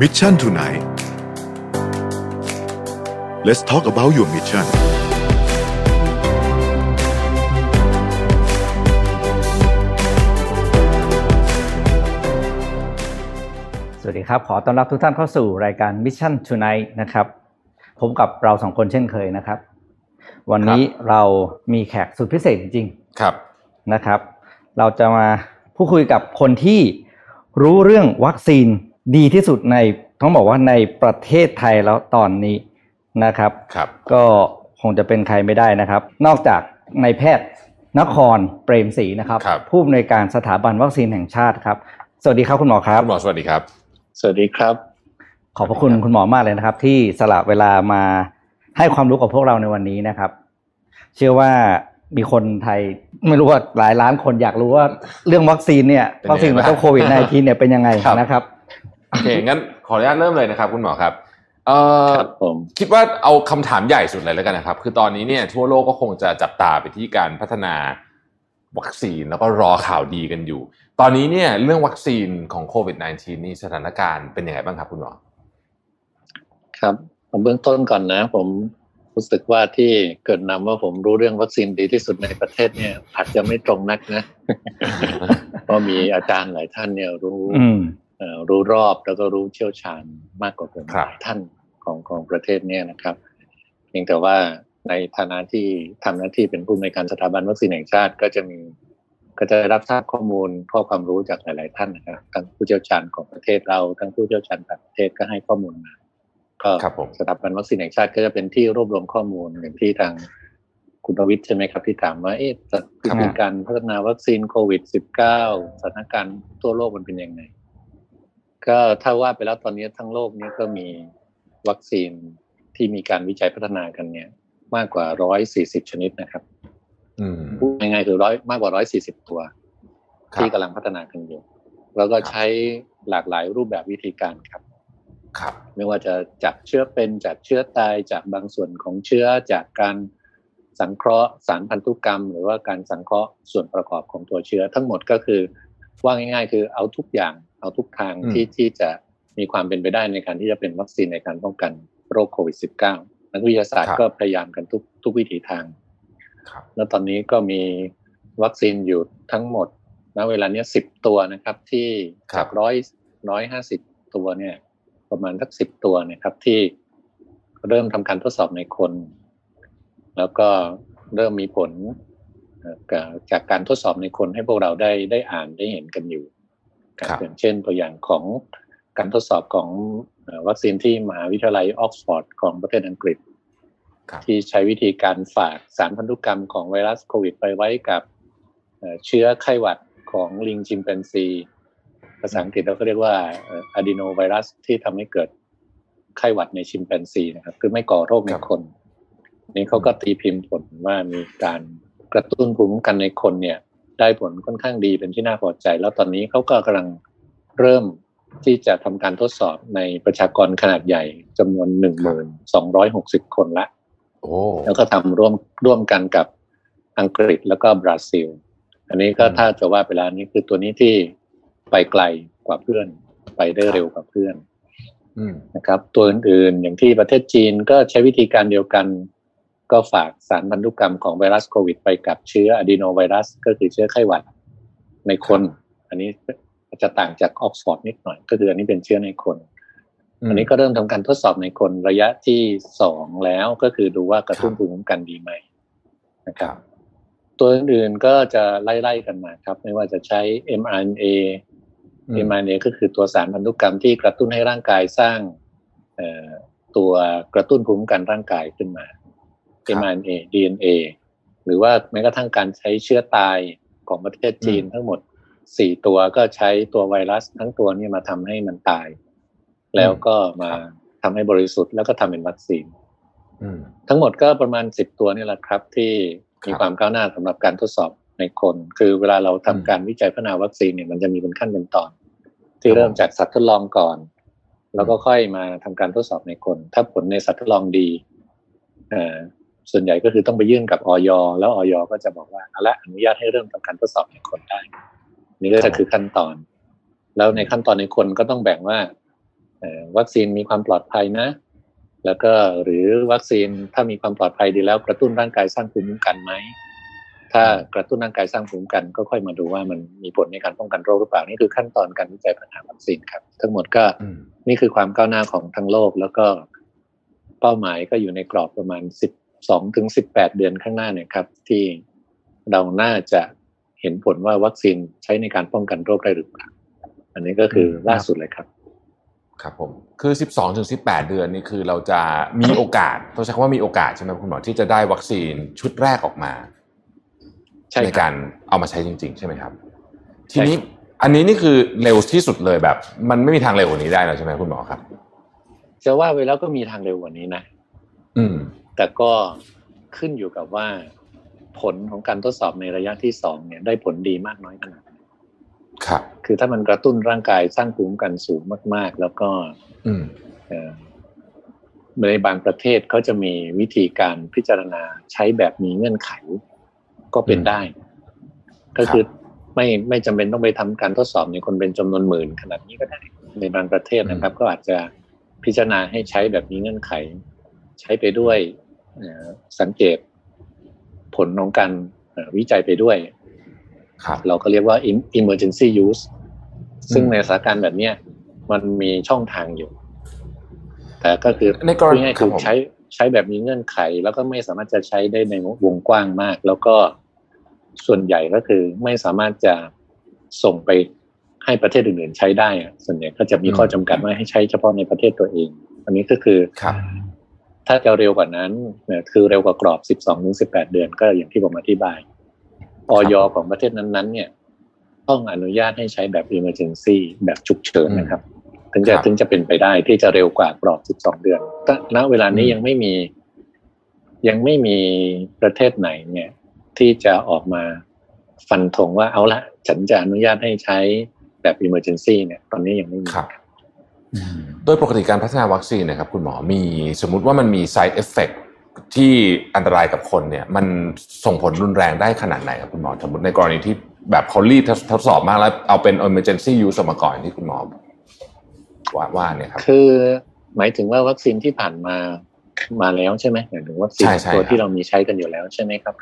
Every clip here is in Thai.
Mission tonight Let's talk about your mission สวัสดีครับ ขอต้อนรับทุกท่านเข้าสู่รายการ Mission Tonight นะครับผมกับเราสองคนเช่นเคยนะครับ วันนี้เรามีแขกสุดพิเศษจริงครับๆนะครับ เราจะมาพูดคุยกับคนที่รู้เรื่องวัคซีน ดีที่สุดในต้องบอกว่าในประเทศไทยแล้วตอนนี้นะครับครับ ก็คงจะเป็นใครไม่ได้นะครับ นอกจากนายแพทย์นครเปรมศรีนะครับครับผู้อำนวยการสถาบันวัคซีนแห่งชาติครับ สวัสดีครับคุณหมอครับคุณหมอสวัสดีครับ สวัสดีครับ ขอบพระคุณคุณหมอมากเลยนะครับ ที่สละเวลามาให้ความรู้กับพวกเราในวันนี้นะครับ เชื่อว่ามีคนไทยไม่รู้ว่าหลายล้านคนอยากรู้ว่าเรื่องวัคซีนเนี่ยเป็นยังไงวัคซีนมาบ้างเจ้าโควิด -19 เนี่ยเป็นยังไงครับนะครับ โอเคงั้นขออนุญาตเริ่มเลยนะครับ คุณหมอครับเอ่อครับผมคิดว่าเอาคำถามใหญ่สุดเลยแล้วกันนะครับ คือตอนนี้เนี่ยทั่วโลกก็คงจะจับตาไปที่การพัฒนาวัคซีนแล้วก็รอข่าวดีกันอยู่ ตอนนี้เนี่ยเรื่องวัคซีนของโควิด -19 นี่สถานการณ์เป็นยังไงบ้างครับคุณหมอ ครับผมเบื้องต้นก่อนนะ ผมรู้สึกว่าที่เกิดนำว่าผมรู้เรื่องวัคซีนดีที่สุดในประเทศเนี่ยอาจจะไม่ตรงนักนะ เพราะมีอาจารย์หลายท่านเนี่ยรู้อืมเอ่อ รู้รอบแล้วก็รู้เชี่ยวชาญมากกว่าผมครับหลายท่านของของประเทศเนี่ยนะครับเพียงแต่ว่าในฐานะที่ทำหน้าที่เป็นผู้ในวยการสถาบันวัคซีนแห่งชาติก็จะมีก็จะได้รับทราบข้อมูลข้อความรู้จากหลาย ๆ ท่านนะครับทั้งผู้เชี่ยวชาญของประเทศเราทั้งผู้เชี่ยวชาญต่างประเทศก็ให้ข้อมูลมาก็ครับผมสถาบันวัคซีนแห่งชาติก็จะเป็นที่รวบรวมข้อมูลอย่างที่ทางคุณประวิทย์ใช่ไหมครับที่ถามว่าเอ๊ะจะวิธีการพัฒนาวัคซีนโควิด -19 สถานการณ์ทั่วโลกมันเป็นยังไง ก็ถ้าว่าไปแล้วตอนนี้ทั้งโลกเนี้ก็มีวัคซีนที่มีการวิจัยพัฒนากันเนี่ย มากกว่า140ชนิดนะครับอืมพูดง่ายๆคือร้อยมากกว่า140ตัวครับที่กำลังพัฒนากันอยู่ แล้วก็ใช้หลากหลายรูปแบบวิธีการครับครับไม่ว่าจะจากเชื้อเป็นจากเชื้อตายจากบางส่วนของเชื้อจากการสังเคราะห์สารพันธุกรรม หรือว่าการสังเคราะห์ส่วนประกอบของตัวเชื้อ ทั้งหมดก็คือ ว่าง่าย ๆ คือเอาทุกอย่างเอาทุกทางอืมที่ที่จะมีความเป็นไปได้ในการที่จะเป็นวัคซีนในการป้องกันโรคโควิด -19 นักวิทยาศาสตร์ก็พยายามกันทุกทุกวิถีทางครับแล้วตอนนี้ก็มีวัคซีนอยู่ทั้งหมดณเวลาเนี้สิบตัวนะครับ ที่ครับจากร้อยร้อยห้าสิบตัวเนี่ย ประมาณสักสิบตัวนะครับ ที่เริ่มทำการทดสอบในคน แล้วก็เริ่มมีผลเอ่อ จากจากการทดสอบในคนให้พวกเราได้ได้อ่านได้เห็นกันอยู่ครับอย่างเช่นตัวอย่างของการทดสอบของเอ่อวัคซีนที่มหาวิทยาลัยออกซฟอร์ดของประเทศอังกฤษครับที่ใช้วิธีการฝากสารพันธุกรรมของไวรัสโควิด ไปไว้กับเอ่อเชื้อไข้หวัดของลิงชิมแปนซี ภาษาอังกฤษเราก็เรียกว่าอะดีโนไวรัสที่ทำให้เกิดไข้หวัดในชิมแปนซีนะครับ คือไม่ก่อโรคในครับคนนี่เขาก็ตีพิมพ์ผลว่ามีการ กระตุ้นภูมิคุ้มกันในคนเนี่ย ได้ผลค่อนข้างดีเป็นที่น่าพอใจ แล้วตอนนี้เขาก็กำลังเริ่มที่จะทำการทดสอบในประชากรขนาดใหญ่จำนวนหนึ่งหมื่นสองร้อยหกสิบคนละโอ้แล้วก็ทำร่วมร่วมกันกับอังกฤษแล้วก็บราซิล อันนี้ก็อืมถ้าจะว่าไปแล้วนี่คือตัวนี้ที่ไปไกลกว่าเพื่อน ไปได้ครับเร็วกว่าเพื่อนอืมนะครับ ตัวอื่นๆอย่างที่ประเทศจีนก็ใช้วิธีการเดียวกัน ก็ฝากสารพันธุกรรมของไวรัสโควิด ไปกับเชื้ออะดีโนไวรัส ก็คือเชื้อไข้หวัดในคน อันนี้จะต่างจากออกซฟอร์ดนิดหน่อย ก็คืออันนี้เป็นเชื้อในคน อันนี้ก็เริ่มทำการทดสอบในคนระยะที่สองแล้วก็คือดูว่ากระตุ้นครับภูมิคุ้มกันดีไหมนะคครับรับ ตัวอื่นๆก็จะไล่ๆกันมาครับ ไม่ว่าจะใช้ mRNA อืม mRNA ก็คือตัวสารพันธุกรรมที่กระตุ้นให้ร่างกายสร้างเอ่อตัวกระตุ้นภูมิคุ้มกันร่างกายขึ้นมาครับ mRNA DNA หรือว่าแม้กระทั่งการใช้เชื้อตายของประเทศจีนอืมทั้งหมดสี่ตัวก็ใช้ตัวไวรัสทั้งตัวเนี้มาทำให้มันตาย แล้วก็มาทำให้บริสุทธิ์แล้วก็ทำเป็นวัคซีนอืมทั้งหมดก็ประมาณสิบตัวนี่แหละครับ ที่มีครับความก้าวหน้าสำหรับการทดสอบในคน คือเวลาเราทำอืมการวิจัยพัฒนาวัคซีนเนี่ยมันจะมีเป็นขั้นเป็นตอน ที่ครับเริ่มจากสัตว์ทดลองก่อน แล้วก็ค่อยมาทำการทดสอบในคน ถ้าผลในสัตว์ทดลองดีเอ่อ ส่วนใหญ่ก็คือต้องไปยื่นกับออยแล้วออยก็จะบอกว่าเอาละอนุญาตให้เริ่มทำการทดสอบในคนได้ นี่ก็ครัจะบคือขั้นตอน แล้วในขั้นตอนในคนก็ต้องแบ่งว่าเอ่อวัคซีนมีความปลอดภัยนะ แล้วก็หรือวัคซีนถ้ามีความปลอดภัยดีแล้ว กระตุ้นร่างกายสร้างภูมิคุ้มกันไหมถ้ากระตุ้นร่างกายสร้างภูมิคุ้มกันก็ค่อยมาดูว่ามันมีผลในการป้องกันโรคหรือเปล่านี่คือขั้นตอนการวิจัยพัฒนาวัคซีนครับ ทั้งหมดก็อืมนี่คือความก้าวหน้าของทั้งโลกแล้วก็เป้าหมายก็อยู่ในกรอบประมาณสิบ สองถึงสิบแปดเดือนข้างหน้าเนี่ยครับ ที่เราน่าจะเห็นผลว่าวัคซีนใช้ในการป้องกันโรคได้หรือเปล่าอันนี้ก็คือล่าสุดเลยครับ ครับผม คือ12ถึง18เดือนนี่คือเราจะมีโอกาสต้องใช้คำว่ามีโอกาสใช่ไหมคุณหมอที่จะได้วัคซีนชุดแรกออกมาใช่ครับการเอามาใช้จริง ๆ ใช่ไหมครับใช่ทีนี้อันนี้นี่คือเร็วที่สุดเลยแบบ มันไม่มีทางเร็วกว่านี้ได้แล้วใช่ไหมคุณหมอครับจะว่าไปแล้วก็มีทางเร็วกว่านี้นะ อืม แต่ก็ขึ้นอยู่กับว่า ผลของการทดสอบในระยะที่สองเนี่ย ได้ผลดีมากน้อยขนาดไหนครับ คือถ้ามันกระตุ้นร่างกายสร้างภูมิคุ้มกันสูงมาก ๆ แล้วก็ อืมเอ่อในบางประเทศเขาจะมีวิธีการพิจารณาใช้แบบมีเงื่อนไขก็เป็นได้ ก็คือไม่ไม่จำเป็นต้องไปทำการทดสอบในคนเป็นจำนวนหมื่นขนาดนี้ก็ได้ ในบางประเทศนะครับ ก็อาจจะพิจารณาให้ใช้แบบมีเงื่อนไข ใช้ไปด้วยเอ่อ สังเกตผลของการเอ่อวิจัยไปด้วยครับเราก็เรียกว่า em- emergency use ซึ่งในสถานการณ์แบบเนี้ยมันมีช่องทางอยู่ แต่ก็คือในกรณีพูดง่ายๆคือครับผมใช้ใช้แบบมีเงื่อนไข แล้วก็ไม่สามารถจะใช้ได้ในวงกว้างมาก แล้วก็ส่วนใหญ่ก็คือไม่สามารถจะส่งไปให้ประเทศอื่นๆใช้ได้อะส่วนใหญ่ก็จะมีข้อจำกัดว่าให้ใช้เฉพาะในประเทศตัวเอง อันนี้ก็คือครับ ถ้าจะเร็วกว่านั้นเนี่ยคือเร็วกว่ากรอบ 12ถึง18 เดือนก็อย่างที่ผมอธิบายออยของประเทศนั้นๆ เนี่ย ต้องอนุญาตให้ใช้แบบ emergency แบบฉุกเฉินนะครับ ถึงจะครับถึงจะเป็นไปได้ที่จะเร็วกว่ากรอบ 12 เดือนแต่ณเวลานี้อืมยังไม่มี ยังไม่มีประเทศไหนเนี่ย ที่จะออกมาฟันธงว่าเอาละฉันจะอนุญาตให้ใช้แบบ emergency เนี่ย ตอนนี้ยังไม่มีครับ โดยปกติการพัฒนาวัคซีนนะครับคุณหมอมีสมมุติว่ามันมี side effect ที่อันตรายกับคนเนี่ย มันส่งผลรุนแรงได้ขนาดไหนครับคุณหมอสมมติในกรณีที่แบบเขารีบทดทดสอบมากแล้วเอาเป็น emergency use ออกมาก่อนที่คุณหมอว่าว่าเนี่ยครับคือหมายถึงว่าวัคซีนที่ผ่านมามาแล้วใช่ไหมหมายถึงวัคซีนใช่ใช่ตัวครับที่เรามีใช้กันอยู่แล้วใช่ไหมครับ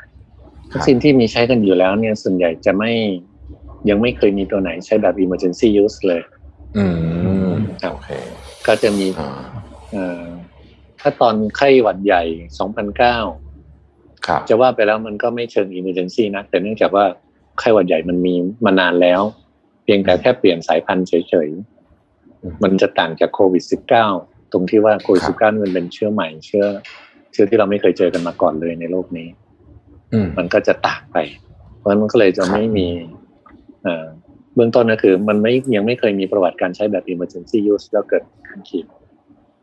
วัคซีนที่มีใช้กันอยู่แล้วเนี่ยส่วนใหญ่จะไม่ยังไม่เคยมีตัวไหนใช้แบบ emergency use เลย อืมครับโอเค ก็จะมีอ่าเอ่อถ้าตอนไข้หวัดใหญ่ 2009ครับจะว่าไปแล้วมันก็ไม่เชิง emergency นะ แต่เนื่องจากว่าไข้หวัดใหญ่มันมีมานานแล้ว เพียงแต่แค่เปลี่ยนสายพันธุ์เฉยๆ มันจะต่างจากโควิด -19 ตรงที่ว่าโควิด -19 นี่มันเป็นเชื้อใหม่เชื้อ เชื้อที่เราไม่เคยเจอกันมาก่อนเลยในโลกนี้อืมมันก็จะต่างไป เพราะฉะนั้นมันก็เลยจะไม่มี เอ่อเบื้องต้นก็คือ มันไม่ยังไม่เคยมีประวัติการใช้แบบ emergency use แล้วเกิดข้างเคียง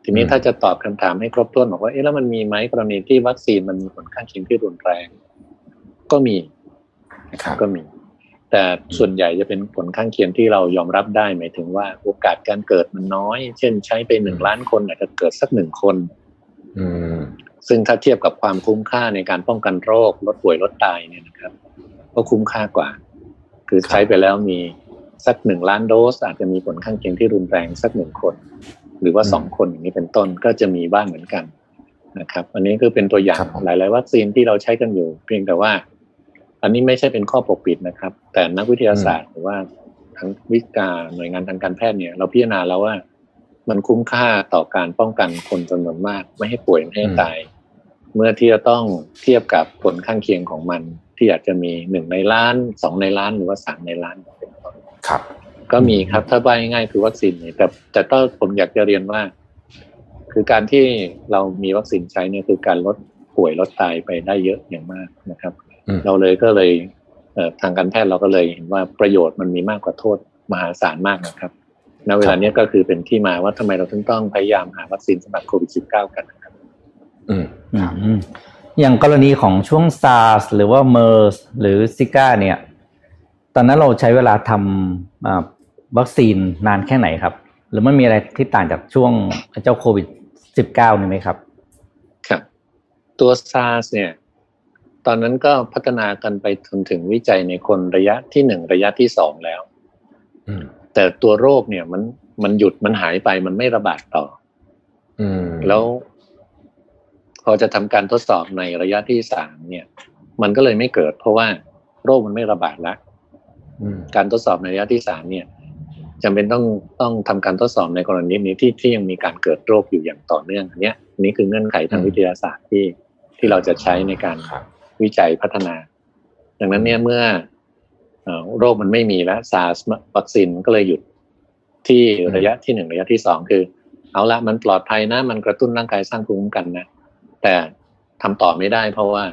ทีนี้อืมถ้าจะตอบคำถามให้ครบถ้วนบอกว่าเอ๊ะแล้วมันมีไหมกรณีที่วัคซีนมันมีผลข้างเคียงที่รุนแรง ก็มีนะครับก็มี แต่ส่วนใหญ่จะเป็นผลข้างเคียงที่เรายอมรับได้หมายถึงว่าโอกาสการเกิดมันน้อย เช่น ใช้ไปหนึ่งล้านคนอาจจะเกิดสักหนึ่งคนอืมซึ่งถ้าเทียบกับความคุ้มค่าในการป้องกันโรคลดป่วยลดตายเนี่ยนะครับ ก็คุ้มค่ากว่า คือใช้ไปแล้วมี สักหนึ่งล้านโดส อาจจะมีผลข้างเคียงที่รุนแรงสักหนึ่งคน หรือว่าอืมสองคนอย่างนี้เป็นต้นก็จะมีบ้างเหมือนกันนะครับ อันนี้คือเป็นตัวอย่างครับผมหลาย ๆ วัคซีนที่เราใช้กันอยู่ เพียงแต่ว่า อันนี้ไม่ใช่เป็นข้อปกปิดนะครับ แต่นักวิทยาศาสตร์หรือว่าทางวิกาหน่วยงานทางการแพทย์เนี่ย เราพิจารณาแล้วว่ามันคุ้มค่าต่อการป้องกันคนจำนวนมาก ไม่ให้ป่วยไม่ให้ตาย เมื่อที่จะต้องเทียบกับผลข้างเคียงของมัน ที่อาจจะมีหนึ่งในล้านสองในล้านหรือว่าสามในล้านเป็นต้น ครับ ก็มีครับถ้าว่าง่ายๆคือวัคซีนนี่แต่แต่ต้องผมอยากจะเรียนว่า คือการที่เรามีวัคซีนใช้เนี่ยคือการลดป่วยลดตายไปได้เยอะอย่างมากนะครับอืมเราเลยก็เลยเอ่อทางการแพทย์เราก็เลยเห็นว่าประโยชน์มันมีมากกว่าโทษมหาศาลมากนะครับณเวลาเนี้ยก็คือเป็นที่มาว่าทำไมเราถึงต้องพยายามหาวัคซีนสำหรับโควิด -19 กันนะครับ อืมอืมอย่างกรณีของช่วง SARS หรือว่า MERS หรือซิก้าเนี่ย ตอนนั้นเราใช้เวลาทำอ่าวัคซีนนานแค่ไหนครับ หรือมันมีอะไรที่ต่างจากช่วงเจ้าโควิด -19 นี่ไหมครับ ครับ ตัว SARS เนี่ย ตอนนั้นก็พัฒนากันไปจนถึงวิจัยในคนระยะที่หนึ่งระยะที่สองแล้วอืมแต่ตัวโรคเนี่ยมันมันหยุดมันหายไปมันไม่ระบาดต่ออืมแล้ว พอจะทำการทดสอบในระยะที่สามเนี่ย มันก็เลยไม่เกิด เพราะว่าโรคมันไม่ระบาดแล้วอืม การทดสอบในระยะที่สามเนี่ยจำเป็นต้องต้องทำการทดสอบในกรณีนี้ที่ที่ยังมีการเกิดโรคอยู่อย่างต่อเนื่องอันเนี้ยอันนี้คือเงื่อนไขทางวิทยาศาสตร์ที่ที่เราจะใช้ในการครับวิจัยพัฒนา ดังนั้นเนี่ยเมื่อเอ่อโรคมันไม่มีแล้วซาร์สวัคซีนก็เลยหยุดที่ระยะที่หนึ่งระยะที่สองคือ เอาละมันปลอดภัยนะ มันกระตุ้นร่างกายสร้างภูมิคุ้มกันนะ แต่ทำต่อไม่ได้เพราะว่า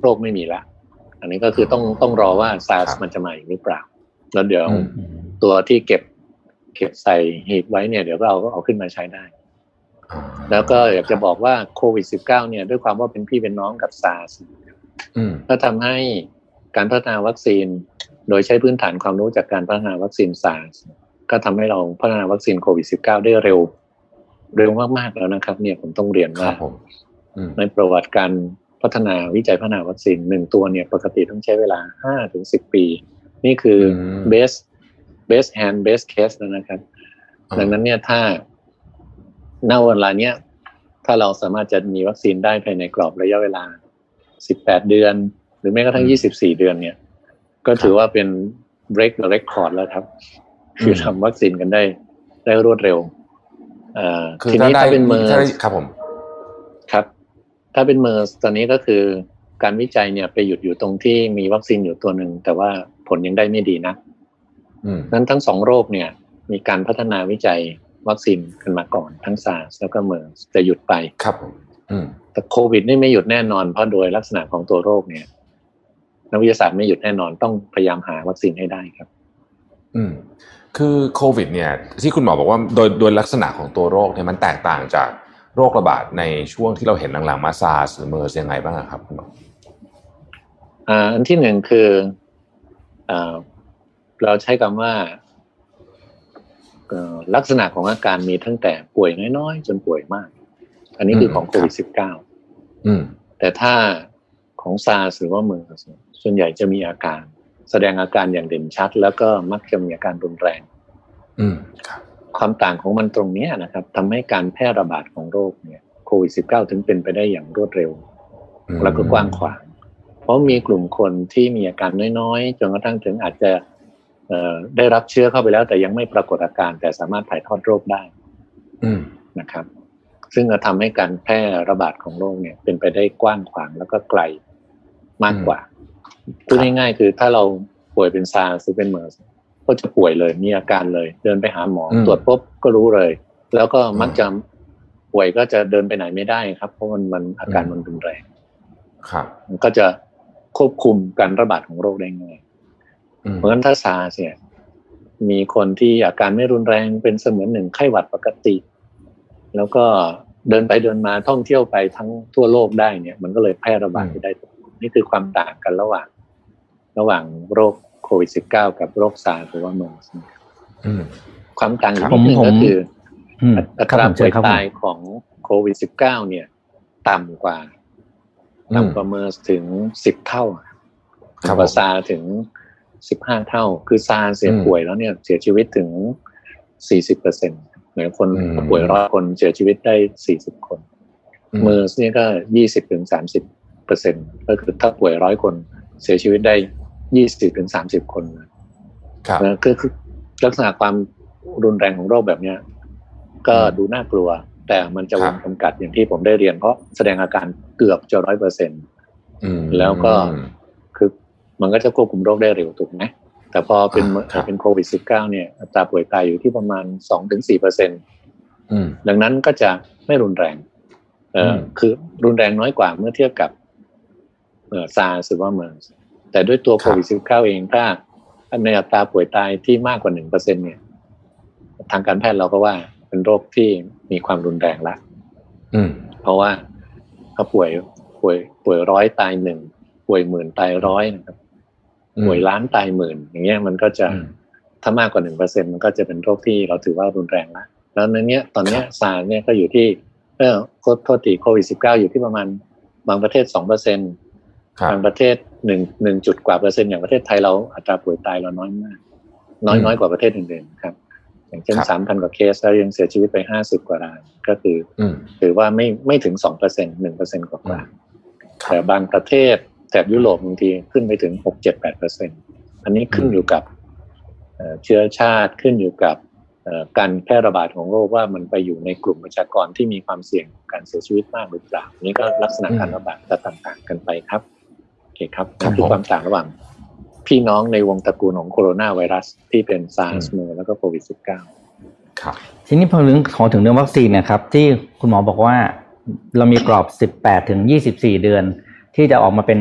โรคไม่มีละ อันนี้ก็คือต้องต้องรอว่าซาร์สมันจะมาอีกหรือเปล่า แล้วเดี๋ยวอืมตัวที่เก็บเก็บใส่หีบไว้เนี่ยเดี๋ยวก็เอาเอาขึ้นมาใช้ได้อ่าแล้วก็อยากจะบอกว่าโควิด -19 เนี่ยด้วยความว่าเป็นพี่เป็นน้องกับซาร์สอืมก็ทำให้การพัฒนาวัคซีน โดยใช้พื้นฐานความรู้จากการพัฒนาวัคซีนซาร์สก็ทำให้เราพัฒนาวัคซีนโควิด -19 ได้เร็ว เร็วมากๆแล้วนะครับ เนี่ยผมต้องเรียนคว่ารับผมอืมในประวัติการ พัฒนาวิจัยพัฒนาวัคซีนหนึ่งตัวเนี่ยปกติต้องใช้เวลาห้าถึงสิบปี นี่คืออม best best hand best case แล้วนะครับ ดังนั้นเนี่ยถ้าณเวลาเนี้ยถ้าเราสามารถจะมีวัคซีนได้ภายในกรอบระยะเวลา18เดือน หรือแม้กระทั่ง24เดือนเนี่ย ก็ถือว่าเป็น break the record แล้วครับ คือทำวัคซีนกันได้ได้รวดเร็วเอ่อคือทีถ้านี้ได้ถ้าเป็นเมอร์สถ้าได้ครับผมครับ ถ้าเป็นเมอร์สตอนนี้ก็คือการวิจัยเนี่ยไปหยุดอยู่ตรงที่มีวัคซีนอยู่ตัวหนึ่ง แต่ว่าผลยังได้ไม่ดีนะอืมนั้นทั้งสองโรคเนี่ย มีการพัฒนาวิจัยวัคซีนกันมาก่อนทั้งซาร์สแล้วก็เมอร์สจะหยุดไปครับผมอืมแต่โควิดนี่ไม่หยุดแน่นอนเพราะโดยลักษณะของตัวโรคเนี่ยนักวิทยาศาสตร์ไม่หยุดแน่นอนต้องพยายามหาวัคซีนให้ได้ครับ อืม คือโควิด เนี่ย ที่คุณหมอบอกว่าโดยโดยลักษณะของตัวโรคเนี่ยมันแตกต่างจาก โรคระบาดในช่วงที่เราเห็นหลังๆมาซาร์สหรือเมอร์สยังไงบ้างอะครับคุณหมออ่าอันที่หนึ่งคืออ่าเราใช้คำว่าเอ่อลักษณะของอาการมีตั้งแต่ป่วยน้อยๆ จนป่วยมาก อันนี้คือของโควิด -19 อืมแต่ถ้าของซาร์สหรือว่าเมอร์สส่วนใหญ่จะมีอาการ แสดงอาการอย่างเด่นชัด แล้วก็มักจะมีอาการรุนแรง อืมครับ ความต่างของมันตรงเนี้ยนะครับทำให้การแพร่ระบาดของโรคเนี่ยโควิด -19 ถึงเป็นไปได้อย่างรวดเร็วอืมแล้วก็กว้างขวาง เพราะมีกลุ่มคนที่มีอาการน้อยๆ จนกระทั่งถึงอาจจะเอ่อได้รับเชื้อเข้าไปแล้ว แต่ยังไม่ปรากฏอาการแต่สามารถถ่ายทอดโรคได้อืมนะครับ ซึ่งจะทำให้การแพร่ระบาดของโรคเนี่ย เป็นไปได้กว้างขวางแล้วก็ไกลมากกว่าพูดง่ายๆคือถ้าเราป่วยเป็นซาร์สหรือเป็นเมอร์ส ก็จะป่วยเลยมีอาการเลย เดินไปหาหมออมตรวจปุ๊บก็รู้เลย แล้วก็มักจะป่วยก็จะเดินไปไหนไม่ได้ครับ เพราะมันมันอาการมันรุนแรงครับมันก็จะควบคุมการระบาดของโรคได้ง่ายอืมเพราะฉะนั้นถ้าซาร์สเนี่ยมีคนที่อาการไม่รุนแรงเป็นเสมือนหนึ่งไข้หวัดปกติ แล้วก็เดินไปเดินมาท่องเที่ยวไปทั้งทั่วโลกได้เนี่ย มันก็เลยแพร่ระบาดไปได้ทุกคนนี่คือความต่างกันระหว่าง ระหว่างโรคโค วิด -19 กับโรคซาร์สหรือว่าเมอร์สนะครับอืมความต่างอีกผนิมดนึงผมก็คืออืมอัครับตราผมเชิป่วญยครับผมตายของโควิด -19 เนี่ย ต่ำกว่าอืมต่ำกว่าเมอร์สถึงสิบเท่าครับต่ำกว่าผมซาร์ถึงสิบห้าเท่า คือซาร์เสียอืมป่วยแล้วเนี่ย เสียชีวิตถึงสี่สิบเปอร์เซ็นต์เหมือนคนอืมป่วยร้อยคนเสียชีวิตได้สี่สิบคน เมอร์สเนี่ยก็ยี่สิบถึงสามสิบเปอร์เซ็นก็คือถ้าป่วยร้อยคนเสียชีวิตได้ ยี่สิบถึงสามสิบคนนะครับนะคือคือลักษณะความรุนแรงของโรคแบบเนี้ย ก็อืมดูน่ากลัว แต่มันจะครัวบงจำกัดอย่างที่ผมได้เรียน เพราะแสดงอาการเกือบจะร้อยเปอร์เซ็นอืมแล้วก็คือมันก็จะควบคุมโรคได้เร็วถูกไหมแต่พอเป็นอ่าครับเป็นโควิด -19 เนี่ยอัตราป่วยตายอยู่ที่ประมาณสองถึงสี่เปอร์เซ็นอืมดังนั้นก็จะไม่รุนแรง เอ่ออมคือรุนแรงน้อยกว่าเมื่อเทียบกับเอ่อซาร์หรือว่าเมอร์ส แต่ด้วยตัวโควิด -19 เองถ้าในอัตราป่วยตายที่มากกว่าหนึ่งเปอร์เซ็นเนี่ย ทางการแพทย์เราก็ว่าเป็นโรคที่มีความรุนแรงละอืมเพราะว่าถ้าป่วยป่วย ป่วยร้อยตายหนึ่งป่วยหมื่นตายร้อยนะครับป่วยล้านตายหมื่น อย่างเงี้ยมันก็จะอืมถ้ามากกว่าหนึ่งเปอร์เซ็นมันก็จะเป็นโรคที่เราถือว่ารุนแรงละแล้วในเนี้ย ตอนเนี้ยซาร์เนี่ยก็อยู่ที่เออโคตรโทษทีโควิดสิบเก้าอยู่ที่ประมาณบางประเทศสองเปอร์เซ็นครับบางประเทศ หนึ่งหนึ่งจุดกว่าเปอร์เซ็นต์อย่างประเทศไทยเราอัตราป่วยตายเราน้อยมาก น้อยอืมน้อยกว่าประเทศอื่นๆครับ อย่างเช่นครับสามพันกว่าเคสแล้วยังเสียชีวิตไปห้าสิบกว่ารายก็คือครับเสียชีวิตไปห้าสิบกว่ารายอืมถือว่าไม่ไม่ถึงสองเปอร์เซ็นหนึ่งเปอร์เซ็นกว่าครับๆแต่บางประเทศแถบยุโรปบางทีขึ้นไปถึงหกเจ็ดแปดเปอร์เซ็นอันนี้ขึ้นอยู่กับเอ่อเชื้อชาติขึ้นอยู่กับเอ่อการแพร่ระบาดของโรคว่ามันไปอยู่ในกลุ่มประชากรที่มีความเสี่ยงการเสียชีวิตมากหรือเปล่าอันนี่ก็ลักษณะการระบาดจะต่างๆกันไปครับโอเคครับครับนั่นคือผมความต่างระหว่าง พี่น้องในวงตระกูลของโคโรนาไวรัส ที่เป็นซาร์สอืมเมอร์สแล้วก็โควิด -19 ครับทีนี้พอถึงขอถึงเรื่องวัคซีนนะครับ ที่คุณหมอบอกว่าเรามีกรอบ18ถึง24เดือน ที่จะออกมาเป็น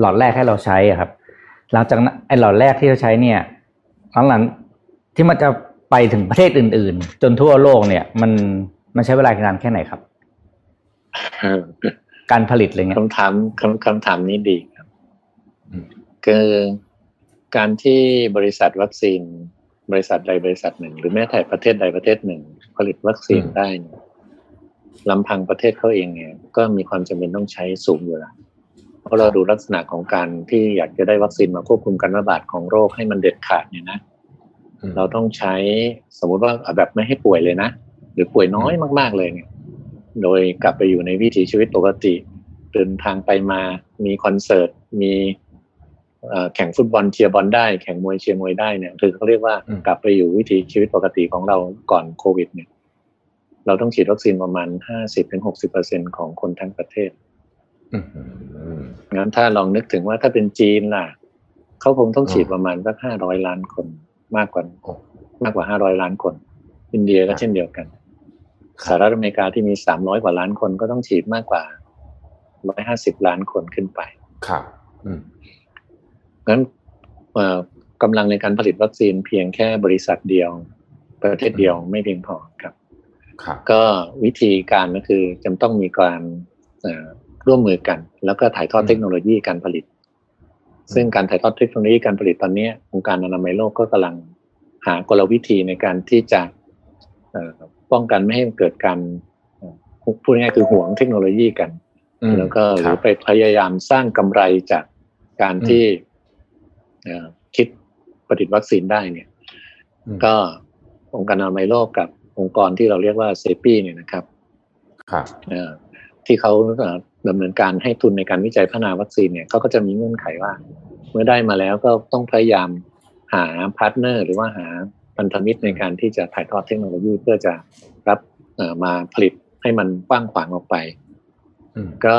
หลอดแรกให้เราใช้อะครับ หลังจากนั้นไอ้หลอดแรกที่เราใช้เนี่ยหลังๆที่มันจะไปถึงประเทศอื่น ๆ จนทั่วโลกเนี่ย มันมันใช้เวลานานแค่ไหนครับ การผลิตอะไรเงี้ยคำถามคำคำถามนี้ดีครับอืมคือการที่บริษัทวัคซีน บริษัทใดบริษัทหนึ่ง หรือแม้แต่ประเทศใดประเทศหนึ่ง ผลิตวัคซีนอืมได้เนี่ยลำพังประเทศเขาเองเนี่ย ก็มีความจำเป็นต้องใช้สูงอยู่แล้วเพราะเราดูลักษณะของการที่อยากจะได้วัคซีนมาควบคุมการระบาดของโรคให้มันเด็ดขาดเนี่ยนะอืมเราต้องใช้สมมุติว่าเอาแบบไม่ให้ป่วยเลยนะหรือป่วยน้อยมาก ๆเลยเนี่ย โดยกลับไปอยู่ในวิถีชีวิตปกติเดินทางไปมามีคอนเสิร์ตมีเอ่อแข่งฟุตบอลเชียร์บอลได้ แข่งมวยเชียร์มวยได้เนี่ยคือเขาเรียกว่าอืมกลับไปอยู่วิถีชีวิตปกติของเราก่อนโควิด เนี่ย เราต้องฉีดวัคซีนประมาณห้าสิบถึงหกสิบเปอร์เซ็นของคนทั้งประเทศอืมงั้นถ้าลองนึกถึงว่าถ้าเป็นจีนล่ะเขาคงต้องฉีดประมาณสักห้าร้อยล้านคนมากกว่าโอ้มากกว่าห้าร้อยล้านคน อินเดียก็เช่นเดียวกัน สหรัฐอเมริกาที่มีสามร้อยกว่าล้านคนก็ต้องฉีดมากกว่าร้อยห้าสิบล้านคนขึ้นไป ครับอืมงั้นเอ่อกำลังในการผลิตวัคซีนเพียงแค่บริษัทเดียว ประเทศเดียวไม่เพียงพอครับครับก็วิธีการก็คือจำต้องมีการเอ่อร่วมมือกัน แล้วก็ถ่ายทอดอืมเทคโนโลยีการผลิต ซึ่งการถ่ายทอดเทคโนโลยีการผลิตตอนนี้องค์การอนามัยโลกก็กำลังหากลวิธีในการที่จะเอ่อ ป้องกันไม่ให้เกิดการเอ่อพูดง่ายๆคือห่วงเทคโนโลยีกันอืมแล้วก็หครืรัอบไปพยายามสร้างกำไรจากการอืมที่เอ่อคิดผลิตวัคซีนได้เนี่ยอืมก็องค์การอนามัยโลกกับองค์กรที่เราเรียกว่า CEPI เนี่ยนะครับครับเอ่อที่เขาเอ่อดำเนินการให้ทุนในการวิจัยพัฒนาวัคซีนเนี่ยเขาก็จะมีเงื่อนไขว่า เมื่อได้มาแล้วก็ต้องพยายามหา partner หรือว่าหา พันธมิตรในการที่จะถ่ายทอดเทคโนโลยีเพื่อจะรับเอ่อมาผลิตให้มันกว้างขวางออกไปอืมก็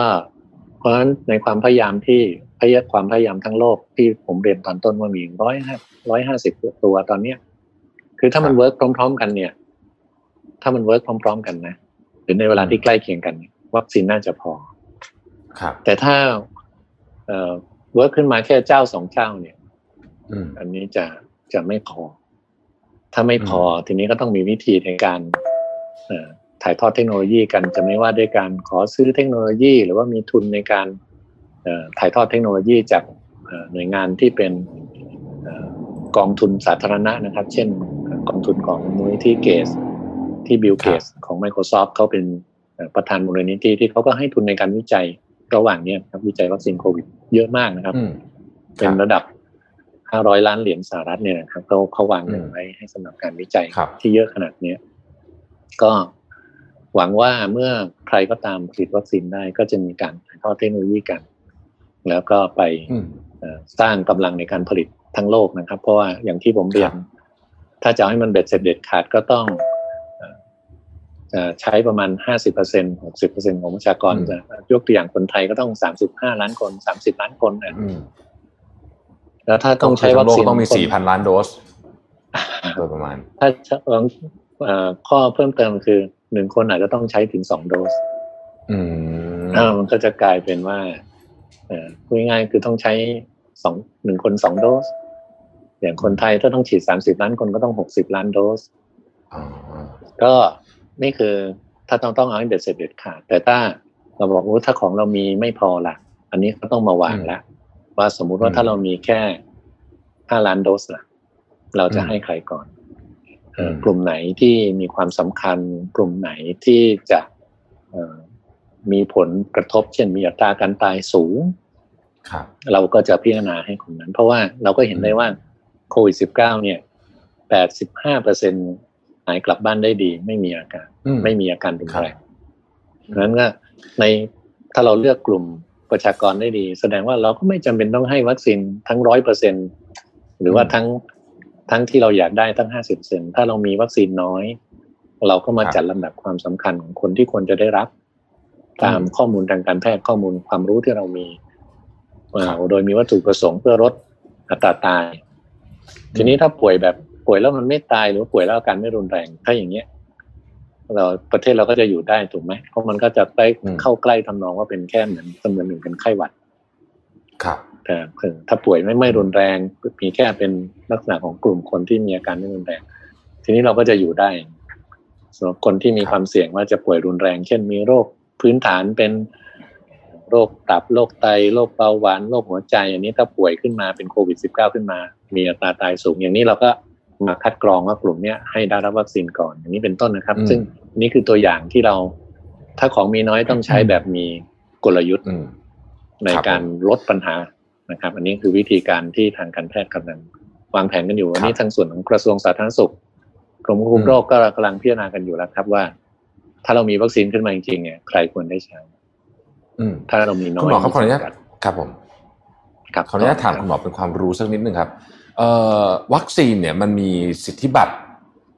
เพราะฉะนั้นในความพยายามที่พยายามความพยายามทั้งโลกที่ผมเรียนตอนต้นว่ามีร้อยห้าร้อยห้าสิบตัวตอนเนี้ย คือถ้ามัน work พร้อม ๆ กันเนี่ย ถ้ามัน work พร้อม ๆ กันนะหรือในเวลาที่ใกล้เคียงกันเนี่ยวัคซีนน่าจะพอ ครับ แต่ถ้าเอ่อ work ขึ้นมาแค่เจ้าสองเจ้าเนี่ยอืมอันนี้จะจะไม่พอ ถ้าไม่พอทีนี้ก็ต้องมีวิธีในการเอ่อถ่ายทอดเทคโนโลยีกันจะไม่ว่าด้วยการขอซื้อเทคโนโลยี หรือว่ามีทุนในการเอ่อถ่ายทอดเทคโนโลยีจากเอ่อหน่วยงานที่เป็นเอ่อกองทุนสาธารณะนะครับ เช่นกองทุนของมูลนิธิเกส ที่บิลเกสของ Microsoft เขาเป็นเอ่อประธานมูลนิธิที่เขาก็ให้ทุนในการวิจัยระหว่างเนี้ยครับวิจัยวัคซีนโควิด เยอะมากนะครับอืมเป็นระดับ 500 ล้านเหรียญสหรัฐเนี่ยนะครับเขาเขาวางเงินอืมไว้ให้สำหรับการวิจัยครับที่เยอะขนาดเนี้ยก็หวังว่าเมื่อใครก็ตามผลิตวัคซีนได้ก็จะมีการถ่ายทอดเทคโนโลยีกัน แล้วก็ไปอืมเอ่อสร้างกำลังในการผลิตทั้งโลกนะครับ เพราะว่าอย่างที่ผมเรียนครับถ้าจะให้มันเบ็ดเสร็จเด็ดขาดก็ต้องเอ่อจะใช้ประมาณ 50เปอร์เซ็นหกสิบเปอร์เซ็นของประชากรจะยกตัวอย่างคนไทยก็ต้อง 35 ล้านคน 30 ล้านคนนะอืม แล้วถ้าต้องใช้ก็วัคคือซีนทั้งโลกต้องมีคนสี่พันล้านโดสโดยประมาณ ถ้าเอ่อข้อเพิ่มเติมคือหนึ่งคนอาจจะต้องใช้ถึงสองโดส อืมอ่ามันก็จะกลายเป็นว่าเอ่อพูดง่ายๆคือต้องใช้สองหนึ่งคนสองโดส อย่างคนไทยถ้าต้องฉีดสามสิบล้านคนก็ต้องหกสิบล้านโดสอ๋อก็นี่คือถ้าต้องต้องเอาให้เด็ดเสร็จเด็ดขาดแต่ถ้าเราบอกว่าถ้าของเรามีไม่พอละอันนี้ก็ต้องมาวางแล้ว ว่าสมมุติว่าถ้าเรามีแค่ห้าล้านโดสล่ะ เราจะให้ใครก่อนเอ่อกลุ่มไหนที่มีความสำคัญ กลุ่มไหนที่จะเอ่อมีผลกระทบ เช่นมีอัตราการตายสูงครับเราก็จะพิจารณาให้กลุ่มนั้น เพราะว่าเราก็เห็นได้ว่าโควิด -19 เนี่ย85เปอร์เซ็นหายกลับบ้านได้ดี ไม่มีอาการอืมไม่มีอาการรุนแรงครับดังนั้นก็ในถ้าเราเลือกกลุ่ม ประชากรได้ดี แสดงว่าเราก็ไม่จำเป็นต้องให้วัคซีนทั้งร้อยเปอร์เซ็นหรือว่าทั้งทั้งที่เราอยากได้ทั้งห้าสิบเซนถ้าเรามีวัคซีนน้อย เราก็มาจัดลำดับความสำคัญของคนที่ควรจะได้รับ ตามข้อมูลทางการแพทย์ข้อมูลความรู้ที่เรามีเอ่อโดยมีวัตถุประสงค์เพื่อลดอัตราตาย ทีนี้ถ้าป่วยแบบป่วยแล้วมันไม่ตายหรือว่าป่วยแล้วอาการไม่รุนแรง ถ้าอย่างเงี้ย เราประเทศเราก็จะอยู่ได้ถูกไหมเพราะมันก็จะใกล้อืมเข้าใกล้ทำนองว่าเป็นแค่เหมือนเสมือนหนึ่งเป็นไข้หวัด ครับ แต่คือถ้าป่วยไม่ไม่รุนแรงมีแค่เป็นลักษณะของกลุ่มคนที่มีอาการไม่รุนแรง ทีนี้เราก็จะอยู่ได้สำหรับคนที่มีครับความเสี่ยงว่าจะป่วยรุนแรง เช่นมีโรคพื้นฐานเป็นโรคตับโรคไตโรคเบาหวานโรคหัวใจ อันนี้ถ้าป่วยขึ้นมาเป็นโควิด -19 ขึ้นมา มีอัตราตายสูงอย่างนี้เราก็ มาคัดกรองว่ากลุ่มเนี้ยให้ได้รับวัคซีนก่อนอย่างนี้เป็นต้นนะครับอืมซึ่งนี่คือตัวอย่างที่เรา ถ้าของมีน้อยต้องใช้แบบมีกลยุทธ์อืมในครับการลดปัญหานะครับ อันนี้คือวิธีการที่ทางการแพทย์กำลังวางแผนกันอยู่อันนี้ทางส่วนของกระทรวงสาธารณสุขกรมควบคุมอืมโรคก็กำลังพิจารณากันอยู่แล้วครับว่า ถ้าเรามีวัคซีนขึ้นมาจริงๆเนี่ยใครควรได้ใช้อืมถ้าเรามีน้อยคุณหมอครับขออนุญาตจำกัดครับผมครับขออนุญาตถามคุณหมอเป็นความรู้สักนิดนึงครับเอ่อ วัคซีนเนี่ยมันมีสิทธิบัตร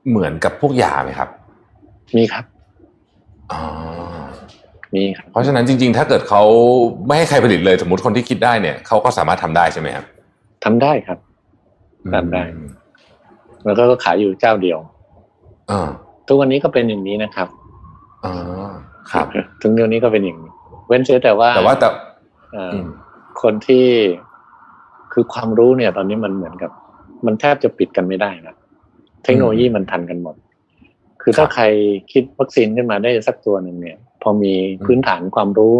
เหมือนกับพวกยาไหมครับ มีครับอ๋อมีครับเพราะฉะนั้นจริง ๆ ถ้าเกิดเขาไม่ให้ใครผลิตเลยสมมติคนที่คิดได้เนี่ยเขาก็สามารถทำได้ใช่ไหมครับทำได้ครับทำได้ แล้วก็ขายอยู่เจ้าเดียวอ่าทุกวันนี้ก็เป็นอย่างนี้นะครับอ่าครับถึงเดี๋ยวนี้ก็เป็นอย่างนี้ เว้นเสียแต่ว่าแต่ว่าแต่เอ่อออืมคนที่ คือความรู้เนี่ย ตอนนี้มันเหมือนกับ มันแทบจะปิดกันไม่ได้นะเทคโนโลยีมันทันกันหมด คือถ้าครับใครคิดวัคซีนขึ้นมาได้สักตัวหนึ่งเนี่ย พอมีพื้นฐานความรู้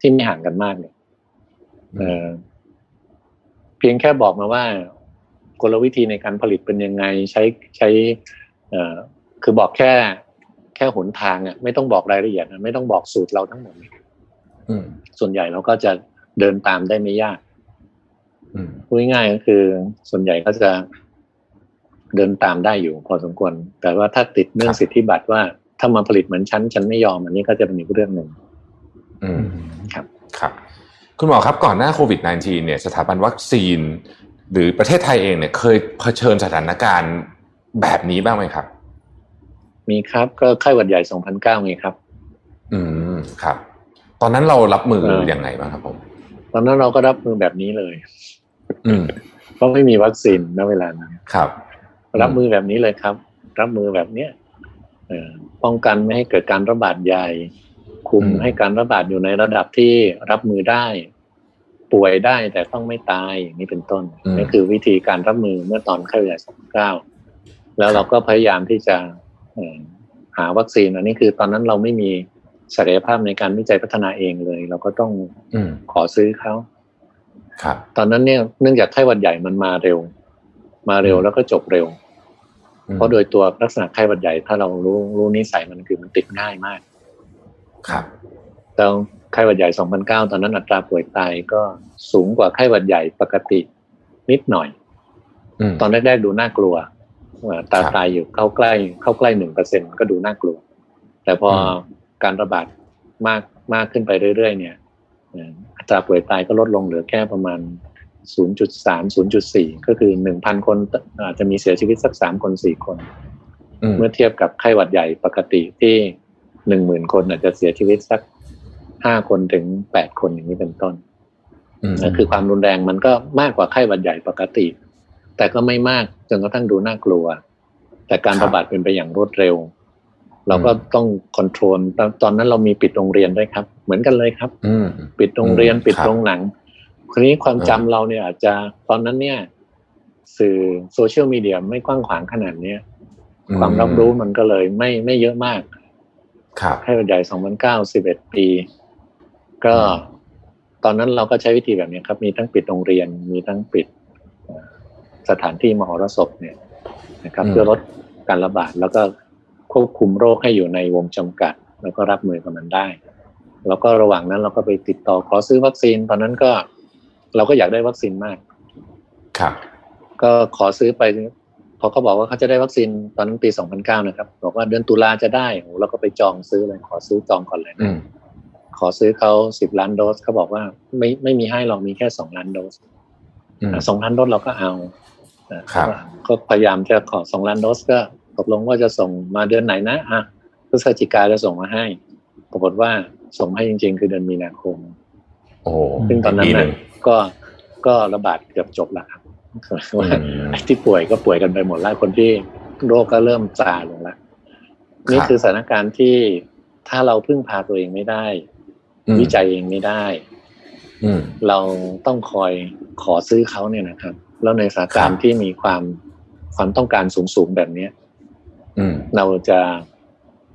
ที่ไม่ห่างกันมากเนี่ยเอ่อเพียงแค่บอกมาว่ากลวิธีในการผลิตเป็นยังไงใช้ใช้เอ่อคือบอกแค่แค่หนทางอะไม่ต้องบอกรายละเอียดนะไม่ต้องบอกสูตรเราทั้งหมดอืมส่วนใหญ่เราก็จะเดินตามได้ไม่ยากอืม พูดง่ายๆก็คือส่วนใหญ่ก็จะเดินตามได้อยู่พอสมควร แต่ว่าถ้าติดเรื่องสิทธิบัตรว่าถ้ามาผลิตเหมือนฉันฉันไม่ยอมอันนี้ก็จะเป็นอีกเรื่องหนึ่งอืมครับครับ คุณหมอครับก่อนหน้าโควิด -19 เนี่ยสถาบันวัคซีน หรือประเทศไทยเองเนี่ย เคยเผชิญสถานการณ์แบบนี้บ้างไหมครับ มีครับก็ไข้หวัดใหญ่ 2009มีครับ อืมครับ ตอนนั้นเรารับมือเอออย่างไงบ้างครับผม ตอนนั้นเราก็รับมือแบบนี้เลยอืม เพราะไม่มีวัคซีนณเวลานั้นครับ รับมือแบบนี้เลยครับ รับมือแบบเนี้ยเอ่อป้องกันไม่ให้เกิดการระบาดใหญ่ คุมอืมให้การระบาดอยู่ในระดับที่รับมือได้ ป่วยได้แต่ต้องไม่ตายอย่างนี้เป็นต้นนี่คือวิธีการรับมือเมื่อตอนไข้หวัดใหญ่2009แล้วเราก็พยายามที่จะเอ่อหาวัคซีนอันนี้คือตอนนั้นเราไม่มีศักยภาพในการวิจัยพัฒนาเองเลย เราก็ต้องอืมขอซื้อเขาครับ ตอนนั้นเนี่ยเนื่องจากไข้หวัดใหญ่มันมาเร็ว มาเร็วอืมแล้วก็จบเร็วอืมเพราะโดยตัวลักษณะไข้หวัดใหญ่ถ้าเรารู้รู้นิสัยมันคือมันติดง่ายมาก ครับแต่ไข้หวัดใหญ่ 2009 ตอนนั้นอัตราป่วยตายก็สูงกว่าไข้หวัดใหญ่ปกตินิดหน่อยอืมตอนแรกๆดูน่ากลัวว่าตาครับตายอยู่เข้าใกล้ เข้าใกล้หนึ่งเปอร์เซ็นก็ดูน่ากลัว แต่พออมการระบาดมากมากขึ้นไปเรื่อยๆ เนี่ยเอ่ออั ตราป่วยตายก็ลดลงเหลือแค่ประมาณ 0.3 0.4 ก็คือ 1,000 คนอาจจะมีเสียชีวิตสัก 3 คน 4 คนอืมเมื่อเทียบกับไข้หวัดใหญ่ปกติที่หนึ่งหมื่นคนอาจจะเสียชีวิตสักห้าคนถึงแปดคนอย่างนี้เป็นต้นอืมนั่นคือความรุนแรงมันก็มากกว่าไข้หวัดใหญ่ปกติ แต่ก็ไม่มากจนกระทั่งดูน่ากลัว แต่การระบาดเป็นไปอย่างรวดเร็ว เราก็ต้องคอนโทรลตอนตอนนั้นเรามีปิดโรงเรียนด้วยครับ เหมือนกันเลยครับอืมปิดโรงเรียนอืมปิดครับโรงหนังคนนี้ความเออจำเราเนี่ยอาจจะตอนนั้นเนี่ย สื่อโซเชียลมีเดียไม่กว้างขวางขนาดเนี้ยความรับรู้มันก็เลยไม่ไม่เยอะมาก ครับไข้หวัดใหญ่2009 11ปี ก็ตอนนั้นเราก็ใช้วิธีแบบนี้ครับ มีทั้งปิดโรงเรียน มีทั้งปิดเอ่อสถานที่มหรสพเนี่ยนะครับอืมเพื่อลดการระบาดแล้วก็ ควบคุมโรคให้อยู่ในวงจำกัด แล้วก็รับมือกับมันได้ แล้วก็ระหว่างนั้นเราก็ไปติดต่อขอซื้อวัคซีน ตอนนั้นก็เราก็อยากได้วัคซีนมาก ครับ ก็ขอซื้อไปพอเขาบอกว่าเขาจะได้วัคซีนตอนนั้นปี 2009 นะครับ บอกว่าเดือนตุลาจะได้โอ้เราก็ไปจองซื้อเลยขอซื้อจองก่อนเลยอืนะมขอซื้อเขา10ล้านโดสเขาบอกว่าไม่ไม่มีให้เรามีแค่2ล้านโดสอืมอะสองล้านโดสเราก็เอาอะครับก็พยายามจะขอสองล้านโดสก็ ตกลงว่าจะส่งมาเดือนไหนนะอะพฤศจิกาจะส่งมาให้ ปรากฏว่าส่งให้จริง ๆ คือเดือนมีนาคม โอ้โหซึ่งตอนนั้นปีหน่ะงก็ก็ระบาดเกือบจบแล้วครับว่าอืมไอ้ที่ป่วยก็ป่วยกันไปหมดแล้วคนที่โรคก็เริ่มซาลงแล้วนี่คือสถานการณ์ที่ถ้าเราพึ่งพาตัวเองไม่ได้อืมวิจัยเองไม่ได้อืมเราต้องคอยขอซื้อเขาเนี่ยนะครับ แล้วในสถานการครัณ์บที่มีความความต้องการสูงๆแบบเนี้ยอืม เราจะ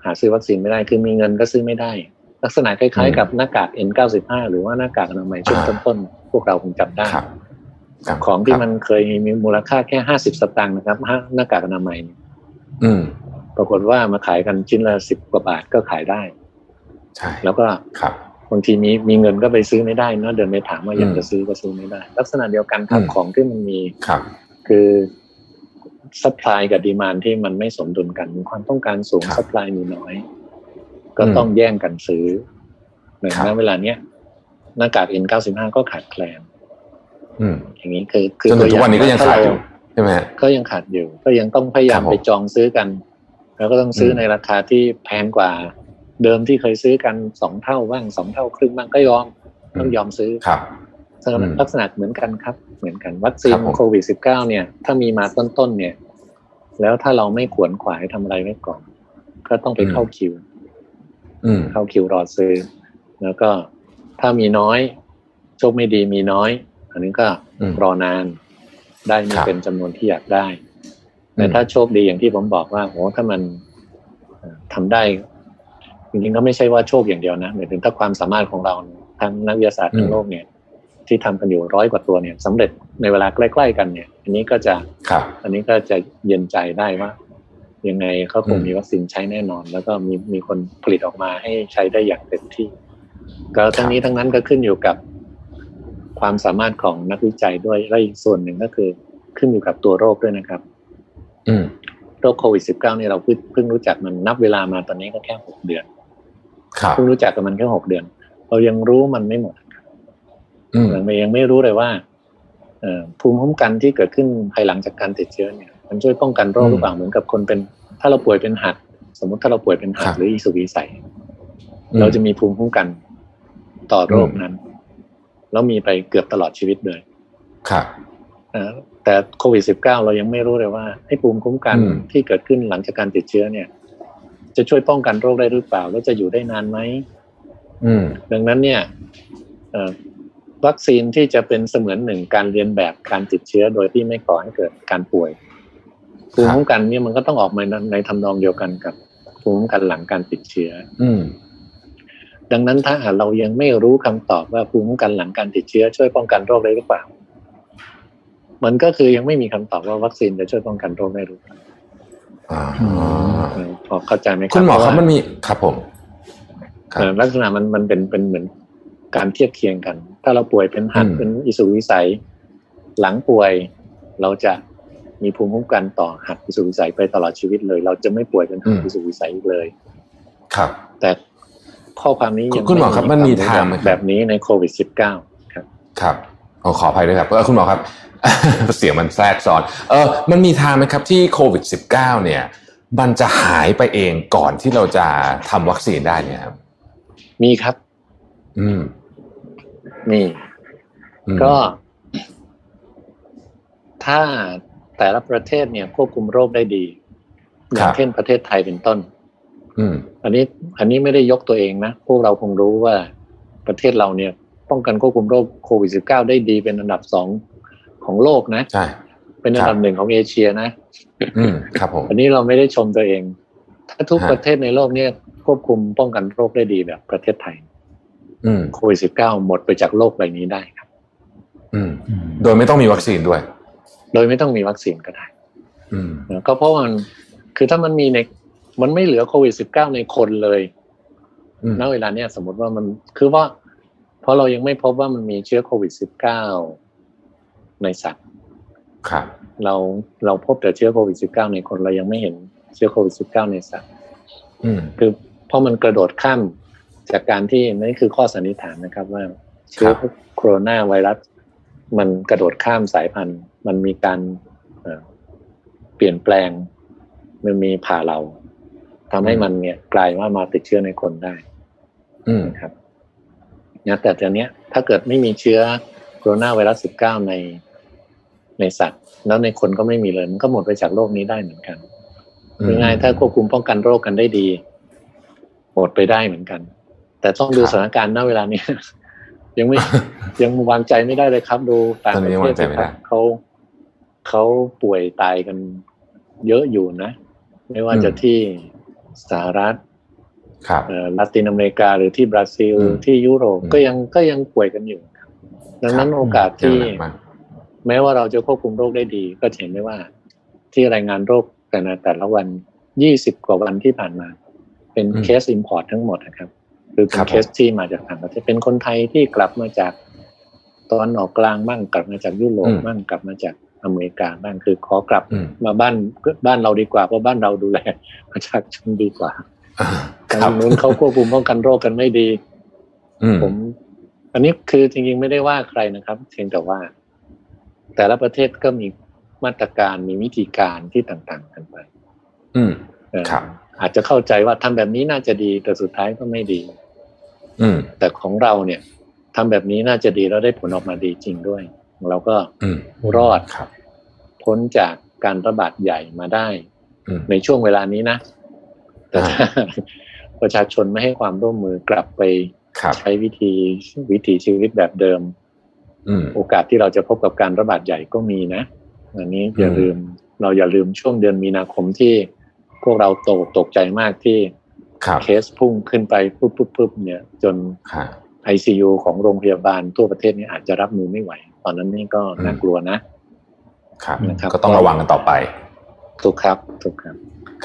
หาซื้อวัคซีนไม่ได้ คือมีเงินก็ซื้อไม่ได้ ลักษณะคล้ายอืมๆกับหน้ากาก N95 หรือว่าหน้ากากอนามัยช่วงอ่าต้นๆพวกเราคงจำได้ครับครับของที่ครับมันเคยมีมูลค่าแค่ห้าสิบสตางค์นะครับห้าหน้ากากอนามัยเนี่ยอืม ปรากฏว่ามาขายกันชิ้นละสิบกว่าบาทก็ขายได้ ใช่ แล้วก็ครับบางทีมีมีเงินก็ไปซื้อไม่ได้เนอะเดินไปถามว่าอยากอืมจะซื้อก็ซื้อไม่ได้ ลักษณะเดียวกันครับอืมของที่มันมีครับ คือ supply กับ demand ที่มันไม่สมดุลกันมีความต้องการสูงครับ supply มีน้อย ก็อืมต้องแย่งกันซื้อในครับณเวลาเนี้ยหน้ากาก N95 ก็ขาดแคลนอืมอย่างนี้คือ คืจนถึงทุกวันนี้ก็ตัยังถ้ขาดเรอยู่ใช่ไหมฮะก็ยังขาดอยู่ ก็ยังต้องพยายามครับผมไปจองซื้อกัน แล้วก็ต้องซื้ออมในราคาที่แพงกว่า เดิมที่เคยซื้อกันสองเท่าบ้างสองเท่าครึ่งบ้างก็ยอมต้องยอมซื้อครับอืม ลักษณะเหมือนกันครับ เหมือนกันวัคซีนครับผมโควิดสิบเก้าเนี่ย ถ้ามีมาต้นๆเนี่ย แล้วถ้าเราไม่ขวนขวายทำอะไรไว้ก่อน ก็ต้องไปเข้าคิวอืมเข้าคิวรอซื้อ แล้วก็ถ้ามีน้อยโชคไม่ดีมีน้อย อันนี้ก็อืมรอนานได้ไม่ครับเป็นจำนวนที่อยากได้ แต่อืมถ้าโชคดีอย่างที่ผมบอกว่าโหถ้ามันเอ่อทำได้จริงๆก็ไม่ใช่ว่าโชคอย่างเดียวนะหมายถึงถ้าความสามารถของเราเนี่ยทั้งนักวิทยาศาสตร์ทั้งโลกเนี่ย ที่ทำกันอยู่ร้อยกว่าตัวเนี่ยสำเร็จในเวลาใกล้ ๆ กันเนี่ย อันนี้ก็จะครับ อันนี้ก็จะเย็นใจได้ว่ายังไงเขาคงอืมมีวัคซีนใช้แน่นอน แล้วก็มีมีคนผลิตออกมาให้ใช้ได้อย่างเต็มที่ ก็ทั้งนี้ทั้งนั้นก็ขึ้นอยู่กับความสามารถของนักวิจัยด้วยและอีกส่วนหนึ่งก็คือขึ้นอยู่กับตัวโรคด้วยนะครับ อืมโรคโควิด -19 เนี่ยเราเพิ่งเพิ่งรู้จักมันนับเวลามาตอนนี้ก็แค่หกเดือนครับเพิ่งรู้จักกับมันแค่หกเดือน เรายังรู้มันไม่หมด อืมยังไม่ยังไม่รู้เลยว่าเอ่อภูมิคุ้มกันที่เกิดขึ้นภายหลังจากการติดเชื้อเนี่ย มันช่วยป้องกันโรคหรือเปล่าเหมือนกับคนเป็น ถ้าเราป่วยเป็นหัด สมมติถ้าเราป่วยเป็นหัดหรืออีสุกอีใสเราจะมีภูมิคุ้มกันต่อโรคนั้น แล้วมีไปเกือบตลอดชีวิตเลยครับเอ่อแต่โควิด -19 เรายังไม่รู้เลยว่าไอ้ภูมิคุ้มกันอืมที่เกิดขึ้นหลังจากการติดเชื้อเนี่ย จะช่วยป้องกันโรคได้หรือเปล่า แล้วจะอยู่ได้นานไหมอืมดังนั้นเนี่ยเอ่อ วัคซีนที่จะเป็นเสมือนหนึ่งการเรียนแบบการติดเชื้อโดยที่ไม่ก่อให้เกิดการป่วยภูมิคุ้มกันเนี่ยมันก็ต้องออกมาในในทำนองเดียวกันกับภูมิคุ้มกันหลังการติดเชื้อ อืมดังนั้นถ้าหากเรายังไม่รู้คำตอบว่าภูมิคุ้มกันหลังการติดเชื้อ ช่วยป้องกันโรคได้หรือเปล่า มันก็คือยังไม่มีคำตอบว่าวัคซีนจะช่วยป้องกันโรคได้หรือเปล่าอ่าเออพอเข้าใจไหมครับคุณหมอครับว่ามันมีครับผมครัเอ่อบลักษณะมันมันเป็นเป็นเหมือน การเทียบเคียงกัน ถ้าเราป่วยเป็นหัดอืมเป็นอิสุกอิสัย หลังป่วยเราจะมีภูมิคุ้มกันต่อหัดอิสุกอิสัยไปตลอดชีวิตเลย เราจะไม่ป่วยเป็นหัดอิสุกอิสัยอีกเลย ครับ แต่ข้อความนี้ยังคุณหมอครับมันมีทางไหมแบบครับแบบนี้ในโควิด -19 ครับ ครับขอขออภัยด้วยครับเออคุณหมอครับ เสียงมันแทรกซ้อน เออ มันมีทางไหมครับที่โควิด -19 เนี่ย มันจะหายไปเองก่อนที่เราจะทำวัคซีนได้เนี่ยครับ มีครับ อืม มีอืมก็ถ้าแต่ละประเทศเนี่ยควบคุมโรคได้ดี อย่างเช่นประเทศไทยเป็นต้นอืมอันนี้ อันนี้ไม่ได้ยกตัวเองนะพวกเราคงรู้ว่าประเทศเราเนี่ย ป้องกันควบคุมโรคโควิด -19 ได้ดีเป็นอันดับสองของโลกนะใช่เป็นอันดับหนึ่งของเอเชียนะ อืมครับผมอันนี้เราไม่ได้ชมตัวเอง ถ้าทุกฮะประเทศในโลกเนี่ยควบคุมป้องกันโรคได้ดีแบบประเทศไทยอืม โควิด -19 หมดไปจากโลกใบนี้ได้ครับ อืม โดยไม่ต้องมีวัคซีนด้วย โดยไม่ต้องมีวัคซีนก็ได้ อืมนะก็เพราะว่ามันคือถ้ามันมีในมันไม่เหลือโควิด -19 ในคนเลยอืมณเวลาเนี้ยสมมติว่ามันคือว่า เพราะเรายังไม่พบว่ามันมีเชื้อโควิด -19 ในสัตว์ครับ เราเราพบแต่เชื้อโควิด -19 ในคนเรายังไม่เห็นเชื้อโควิด -19 ในสัตว์อืมคือเพราะมันกระโดดข้าม จากการที่นั่นคือข้อสันนิษฐานนะครับว่าเชื้อครับโคโรนาไวรัส มันกระโดดข้ามสายพันธุ์ มันมีการเอ่อเปลี่ยนแปลง มันมีผ่าเราทำให้มันเนี่ยกลายว่ามาติดเชื้อในคนได้อืมนะครับนะแต่ตอนเนี้ยถ้าเกิดไม่มีเชื้อโคโรนาไวรัส 19 ในในสัตว์ แล้วในคนก็ไม่มีเลย มันก็หมดไปจากโลกนี้ได้เหมือนกันยังไงถ้าควบคุมป้องกันโรคกันได้ดี หมดไปได้เหมือนกัน แต่ต้องดูครับสถานการณ์ณเวลานี้ยังไม่ยังวางใจไม่ได้เลยครับดูต่างตอนประนี้เทวาศงใจไม่ได้ครับเขาเขาป่วยตายกันเยอะอยู่นะ ไม่ว่าจะที่สหรัฐครับเอ่อลาตินอเมริกาหรือที่บราซิลอืมที่ยุโรปอืมก็ยังก็ยังป่วยกันอยู่ครับดังนั้นครับโอกาสที่เจอหนักมากแม้ว่าเราจะควบคุมโรคได้ดี ก็จะเห็นได้ว่า ที่รายงานโรคแต่ละแต่ละวัน20กว่าวันที่ผ่านมา เป็นอืมเคสอิ p พอร์ตทั้งหมดนะครับ คือเป็ครับเคสที่มาจากต่างประเทศเป็นคนไทยที่กลับมาจากตะวันออกกลางบ้างกลับมาจากยุโรปอืมบ้างกลับมาจากอเมริกาบ้างคือขอกลับอืมมาบ้านบ้านเราดีกว่าเพราะบ้านเราดูแลประชาชนดีกว่าครับทางนู้นเขาควบคุมป้องกันโรคกันไม่ดีอืมผม อันนี้คือจริงๆไม่ได้ว่าใครนะครับเพียงแต่ว่า แต่ละประเทศก็มีมาตรการมีวิธีการที่ต่างๆกันไป อืมเออครับ อาจจะเข้าใจว่าทำแบบนี้น่าจะดีแต่สุดท้ายก็ไม่ดีอืม แต่ของเราเนี่ยทำแบบนี้น่าจะดีแล้วได้ผลออกมาดีจริงด้วย เราก็อืมรอดครับพ้นจากการระบาดใหญ่มาได้อืมในช่วงเวลานี้นะ แต่อ่าถ้าประชาชนไม่ให้ความร่วมมือกลับไปครับใช้วิธีวิถีชีวิตแบบเดิมอืมโอกาสที่เราจะพบกับการระบาดใหญ่ก็มีนะอันนี้อย่าอืมลืมเราอย่าลืมช่วงเดือนมีนาคมที่พวกเราตกตกใจมากที่ครับ เคสพุ่งขึ้นไปปุ๊บปุ๊บปุ๊บเนี่ยจนค่ะ ICU ของโรงพยาบาลทั่วประเทศนี้อาจจะรับมือไม่ไหว ตอนนั้นนี่ก็น่ากลัวนะครับนะครับก็ต้องระวังกันต่อไป ถูกครับถูกครับ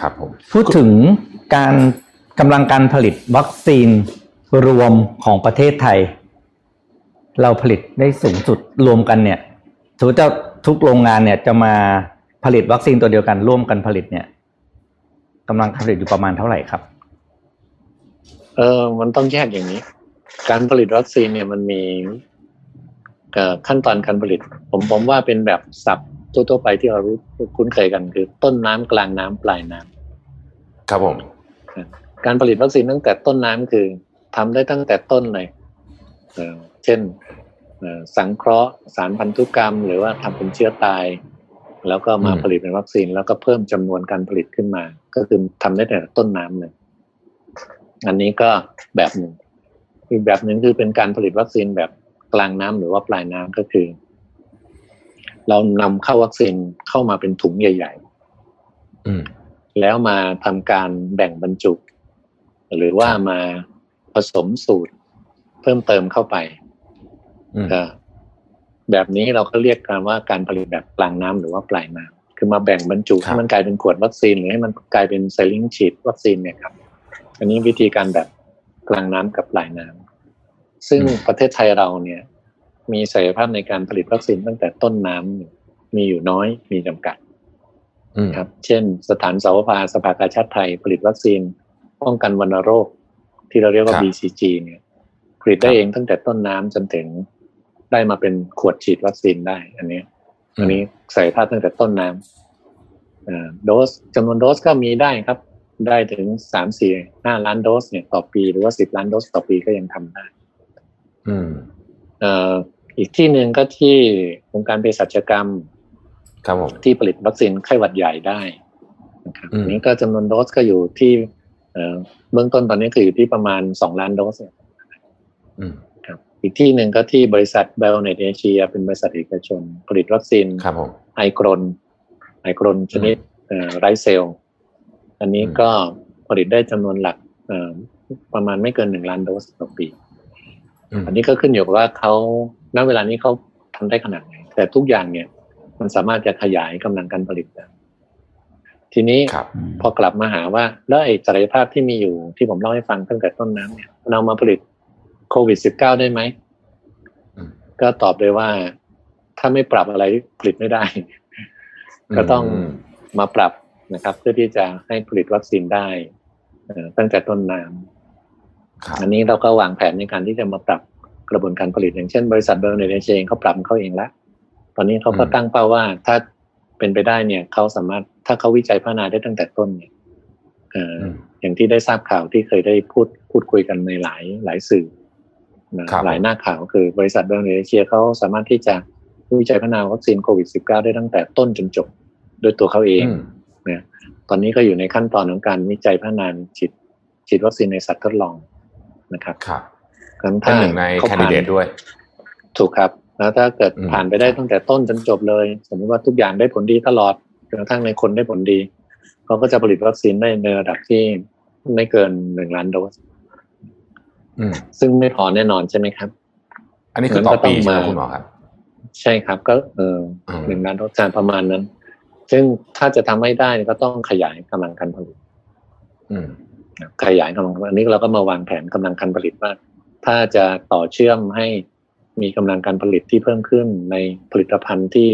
ครับผมพูดถึงการกำลังการผลิตวัคซีนรวมของประเทศไทย เราผลิตได้สูงสุดรวมกันเนี่ยสมมติจะทุกโรงงานเนี่ยจะมาผลิตวัคซีนตัวเดียวกันร่วมกันผลิตเนี่ยกำลังการผลิตอยู่ประมาณเท่าไหร่ครับ เออ มันต้องแยกอย่างนี้ การผลิตวัคซีนเนี่ยมันมีเอ่อขั้นตอนการผลิต ผมผมว่าเป็นแบบสับทั่วๆไปที่เรารู้คุ้นเคยกันคือ ต้นน้ำกลางน้ำปลายน้ำครับผม การผลิตวัคซีนตั้งแต่ต้นน้ำคือทำได้ตั้งแต่ต้นเลยเอ่อเช่นเอ่อสังเคราะห์สารพันธุกรรม หรือว่าทำเป็นเชื้อตาย แล้วก็มาผลิตเป็นวัคซีน แล้วก็เพิ่มจำนวนการผลิตขึ้นมา ก็คือทำได้แต่ต้นน้ำเลย อันนี้ก็แบบหนึ่งอีกแบบหนึ่งคือเป็นการผลิตวัคซีนแบบกลางน้ำหรือว่าปลายน้ำก็คือ เรานำเข้าวัคซีนเข้ามาเป็นถุงใหญ่ๆ อืมแล้วมาทำการแบ่งบรรจุ หรือว่ามาผสมสูตร เพิ่มเติมเข้าไปอืมก็แบบนี้เราก็เรียกกันว่าการผลิตแบบกลางน้ำหรือว่าปลายน้ำคือมาแบ่งบรรจุให้มันกลายเป็นขวดวัคซีนหรือให้มันกลายเป็นไซลิงฉีดวัคซีนเนี่ยครับ อันนี้วิธีการแบบกลางน้ำกับปลายน้ำซึ่งประเทศไทยเราเนี่ย มีศักยภาพในการผลิตวัคซีนตั้งแต่ต้นน้ำมีอยู่น้อยมีจำกัดอืมครับ เช่น สถานสาวภาสภากาชาติไทย ผลิตวัคซีนป้องกันวัณโรค ที่เราเรียกว่า BCG เนี่ย ผลิตได้เองตั้งแต่ต้นน้ำจนถึงได้มาเป็นขวดฉีดวัคซีนได้ อันนี้อันนี้ใส่ภาพตั้งแต่ต้นน้ำอ่าโดสจำนวนโดสก็มีได้ครับ ได้ถึงสามสี่ห้าล้านโดสเนี่ยต่อปี หรือว่าสิบล้านโดสต่อปีก็ยังทำได้อืมเอ่ออีกที่หนึ่งก็ที่องค์การเภสัชกรรมครับผมที่ผลิตวัคซีนไข้หวัดใหญ่ได้นะครับอืมอันนี้ก็จำนวนโดสก็อยู่ที่เอ่อเบื้องต้นตอนนี้คืออยู่ที่ประมาณสองล้านโดสเนี่ยอืมครับ อีกที่หนึ่งก็ที่บริษัท b i o n e t เอเชียเป็นบริษัทเอกชน ผลิตวัคซีนครับผมไอกรนไอกรนชนิดเอ่อไรเซลล์ อันนี้อืมก็ผลิตได้จำนวนหลักเอ่อประมาณไม่เกินหนึ่งล้านโดสต่อปีอืมอันนี้ก็ขึ้นอยู่กับว่าเขาณเวลานี้เขาทำได้ขนาดไหน แต่ทุกอย่างเนี่ย มันสามารถจะขยายกำลังการผลิตได้ทีนี้ครับพอกลับมาหาว่าแล้วไอ้ศักยภาพที่มีอยู่ที่ผมเล่าให้ฟังตั้งแต่ต้นน้ำเนี่ยเรามาผลิตโควิด -19 ได้ไหมอืมก็ตอบเลยว่า ถ้าไม่ปรับอะไรผลิตไม่ได้ ก็ต้องมาปรับ นะครับ เพื่อที่จะให้ผลิตวัคซีนได้ตั้งแต่ต้นน้ำอันนี้เราก็วางแผนในการที่จะมาปรับกระบวนการผลิตอย่างเช่น บริษัทเบอร์เนเดเองเขาปรับเขาเองแล้วตอนนี้เขาก็ตั้งเป้าว่าถ้าเป็นไปได้เนี่ยเขาสามารถถ้าเขาวิจัยพัฒนาได้ตั้งแต่ต้นเนี่ยอย่างที่ได้ทราบข่าวที่เคยได้พูดพูดคุยกันในหลายหลายสื่อนะหลายหน้าข่าวคือบริษัทเบอร์เนเชียเขาสามารถที่จะวิจัยพัฒนาวัคซีนโควิด -19 ได้ตั้งแต่ต้นจนจบด้วยตัวเขาเอง เนี่ยตอนนี้ก็อยู่ในขั้นตอนของการวิจัยพัฒนาฉีดฉีดวัคซีนในสัตว์ทดลองนะครับครับเป็นหนึ่งในแคนดิเดตด้วย ถูกครับ แล้วถ้าเกิดผ่านไปได้ตั้งแต่ต้นจนจบเลย สมมติว่าทุกอย่างได้ผลดีตลอดจนกระทั่งในคนได้ผลดีเขาก็จะผลิตวัคซีนได้ในระดับที่ไม่เกินหนึ่งล้านโดสซึ่งไม่พอแน่นอนใช่ไหมครับ อันนี้คือต่อปีใช่ไหมคุณหมอครับ ใช่ครับ ก็เออหนึ่งล้านโดสจานประมาณนั้น ซึ่งถ้าจะทำให้ได้ก็ต้องขยายกำลังการผลิตขยายกำลังอันนี้เราก็มาวางแผนกำลังการผลิตว่า ถ้าจะต่อเชื่อมให้มีกำลังการผลิตที่เพิ่มขึ้นในผลิตภัณฑ์ที่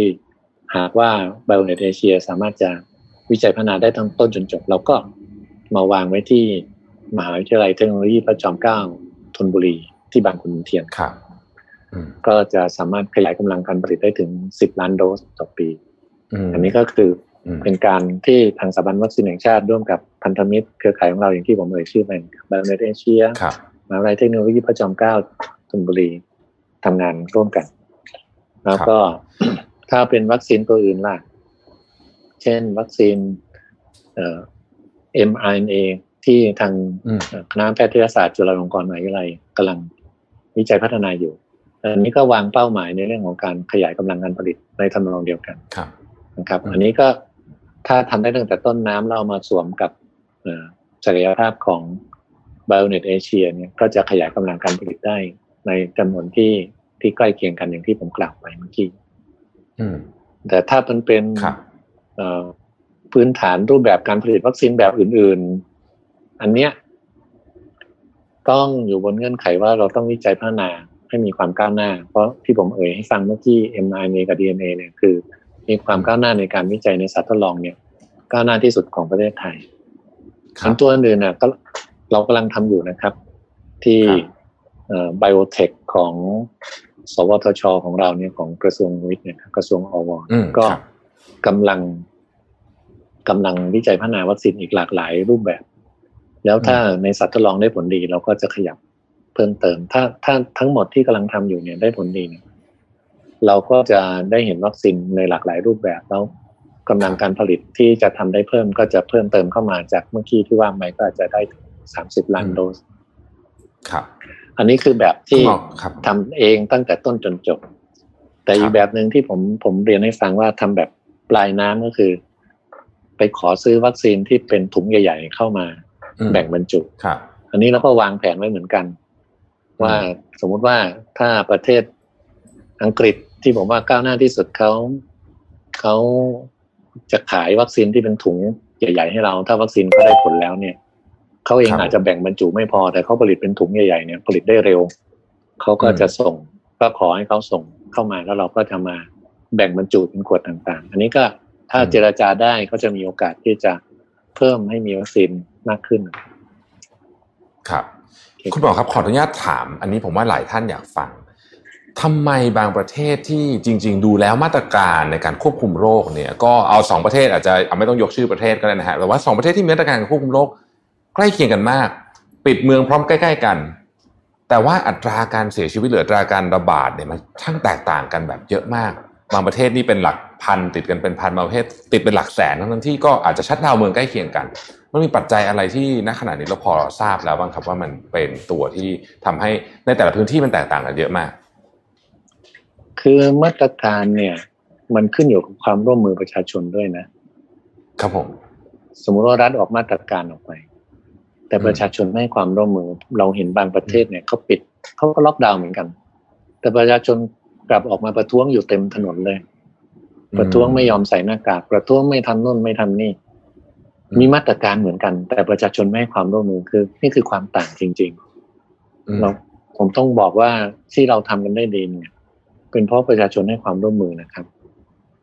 หากว่าไบโอเนตเอเชียสามารถจะวิจัยพัฒนาได้ทั้งต้นจนจบเราก็มาวางไว้ที่มหาวิทยาลัยเทคโนโลยีพระจอมเกล้าธนบุรีที่บางขุนเทียนครับก็จะสามารถขยายกำลังการผลิตได้ถึงสิบล้านโดสต่อปี อันนี้ก็คือเป็นการที่ทางสถาบันวัคซีนแห่งชาติร่วมกับพันธมิตรเครือข่ายของเราอย่างที่ผมเอ่ยชื่อไปไบโอเนตเอเชียมหาวิทยาลัยเทคโนโลยีพระจอมเกล้าธนบุรีทำงานร่วมกัน แล้วก็ถ้าเป็นวัคซีนตัวอื่นล่ะ เช่นวัคซีนเอ่อ mRNA ที่ทางคณะแพทยศาสตร์จุฬาลงกรณ์มหาวิทยาลัยกำลังวิจัยพัฒนาอยู่อันนี้ก็วางเป้าหมายในเรื่องของการขยายกำลังการผลิตในทำนองเดียวกัน นะครับ อันนี้ก็ถ้าทำได้ตั้งแต่ต้นน้ำเรามาสวมกับศักยภาพของ Bionet Asia เนี่ยก็จะขยายกำลังการผลิตได้ในจำนวนที่ที่ใกล้เคียงกันอย่างที่ผมกล่าวไปเมื่อกี้แต่ถ้ามันเป็นพื้นฐานรูปแบบการผลิตวัคซีนแบบอื่น ๆ อันเนี้ยต้องอยู่บนเงื่อนไขว่าเราต้องวิจัยพัฒนาให้มีความก้าวหน้า เพราะที่ผมเอ่ยให้ฟังเมื่อกี้ mRNA กับ DNA เนี่ยคือ มีความก้าวหน้าในการวิจัยในสัตว์ทดลองเนี่ย ก้าวหน้าที่สุดของประเทศไทยทั้งตัวอื่นน่ะก็เรากำลังทำอยู่นะครับ ที่ไบโอเทคของ สวทช ของเราเนี่ยของกระทรวงวิทย์เนี่ยกระทรวงอวก็กำลังกำลังวิจัยพัฒนาวัคซีนอีกหลากหลายรูปแบบ แล้วถ้าในสัตว์ทดลองได้ผลดี เราก็จะขยับเพิ่มเติม ถ้าถ้าทั้งหมดที่กำลังทำอยู่เนี่ยได้ผลดีเนี่ย เราก็จะได้เห็นวัคซีนในหลากหลายรูปแบบแล้วกำลังการผลิตที่จะทำได้เพิ่มก็จะเพิ่มเติมเข้ามาจากเมื่อกี้ที่ว่าไมก็อาจจะได้สามสิบล้านโดสครับ อันนี้คือแบบที่ทำเองตั้งแต่ต้นจนจบ แต่อีกแบบหนึ่งที่ผมผมเรียนให้ฟังว่าทำแบบปลายน้ำก็คือ ไปขอซื้อวัคซีนที่เป็นถุงใหญ่ ๆ เข้ามา แบ่งบรรจุครับ อันนี้เราก็วางแผนไว้เหมือนกัน ว่าสมมุติว่าถ้าประเทศอังกฤษ ที่ผมว่าก้าวหน้าที่สุดเขาเขาจะขายวัคซีนที่เป็นถุงใหญ่ ๆ ให้เรา ถ้าวัคซีนก็ได้ผลแล้วเนี่ยเขาเองอาจจะแบ่งบรรจุไม่พอแต่เขาผลิตเป็นถุงใหญ่ๆเนี่ยผลิตได้เร็วเขาก็จะส่งก็ขอให้เขาส่งเข้ามาแล้วเราก็จะมาแบ่งบรรจุเป็นขวดต่างๆ อันนี้ก็ถ้าเจราจาได้ก็จะมีโอกาสที่จะเพิ่มให้มีวัคซีนมากขึ้น ครับ คุณหมอครับขออนุญาตถาม อันนี้ผมว่าหลายท่านอยากฟัง ทำไมบางประเทศที่จริง ๆ ดูแล้วมาตรการในการควบคุมโรคเนี่ยก็เอาสองประเทศอาจจะไม่ต้องยกชื่อประเทศก็ได้นะฮะแต่ว่าสองประเทศที่มีมาตรการควบคุมโรคใกล้เคียงกันมาก ปิดเมืองพร้อมใกล้ ๆ กัน แต่ว่าอัตราการเสียชีวิตหรืออัตราการระบาดเนี่ยมันช่างแตกต่างกันแบบเยอะมาก บางประเทศนี่เป็นหลักพันติดกันเป็นพันบางประเทศติดเป็นหลักแสนทั้งที่ก็อาจจะชัดดาวเมืองใกล้เคียงกันมันมีปัจจัยอะไรที่ณขณะนี้เราพอทราบแล้วบ้างครับว่ามันเป็นตัวที่ทำให้ในแต่ละพื้นที่มันแตกต่างกันเยอะมาก คือมาตรการเนี่ย มันขึ้นอยู่กับความร่วมมือประชาชนด้วยนะ ครับผมสมมติว่ารัฐออกมาตรการออกไป แต่ประชาชนไม่ให้ความร่วมมือ เราเห็นบางประเทศเนี่ยเขาปิดเขาก็ล็อกดาวน์เหมือนกัน แต่ประชาชนกลับออกมาประท้วงอยู่เต็มถนนเลย ประท้วงไม่ยอมใส่หน้ากาก ประท้วงไม่ทำนู่นไม่ทำนี่ มีมาตรการเหมือนกัน แต่ประชาชนไม่ให้ความร่วมมือคือ นี่คือความต่างจริง ๆ เราผมต้องบอกว่าที่เราทำกันได้ดีเนี่ย เป็นเพราะประชาชนให้ความร่วมมือนะครับ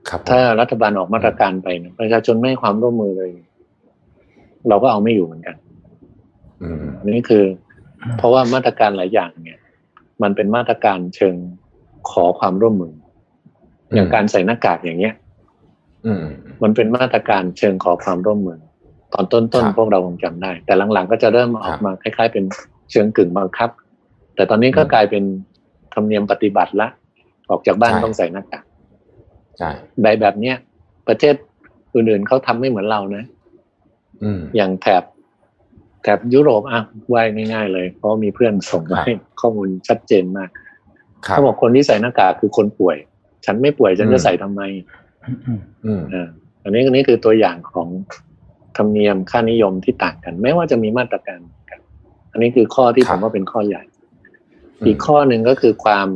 ครับผมถ้ารัฐบาลออกมาตรการไปเนี่ยประชาชนไม่ให้ความร่วมมือเลย เราก็เอาไม่อยู่เหมือนกันอืมอันนี้คือ เพราะว่ามาตรการหลายอย่างเนี่ย มันเป็นมาตรการเชิงขอความร่วมมือ อย่างการใส่หน้ากากอย่างเงี้ยอืมมันเป็นมาตรการเชิงขอความร่วมมือ ตอนต้นครัๆบพวกเราคงจำได้ แต่หลังๆก็จะเริ่มออกมาคล้าย ๆ เป็นเชิงกึ่งบังคับ แต่ตอนนี้ก็อืมกลายเป็นธรรมเนียมปฏิบัติละ ออกจากบ้านใช่ต้องใส่หน้ากากใช่แบบแบบเนี้ยประเทศอื่นๆเขาทำไม่เหมือนเรานะอืมอย่างแถบแถบยุโรปอะว่ายง่าย ๆ เลย เพราะมีเพื่อนส่งมาครับให้ข้อมูลชัดเจนมากครับเขาบอกคนที่ใส่หน้ากากคือคนป่วย ฉันไม่ป่วยฉันอืมจะใส่ทำไมอืมอ่าอันนี้อันนี้คือตัวอย่างของธรรมเนียมค่านิยมที่ต่างกัน แม้ว่าจะมีมาตรการเหมือนกัน อันนี้คือข้อที่ผมว่าเป็นข้อใหญ่ อีกข้อหนึ่งก็คือความ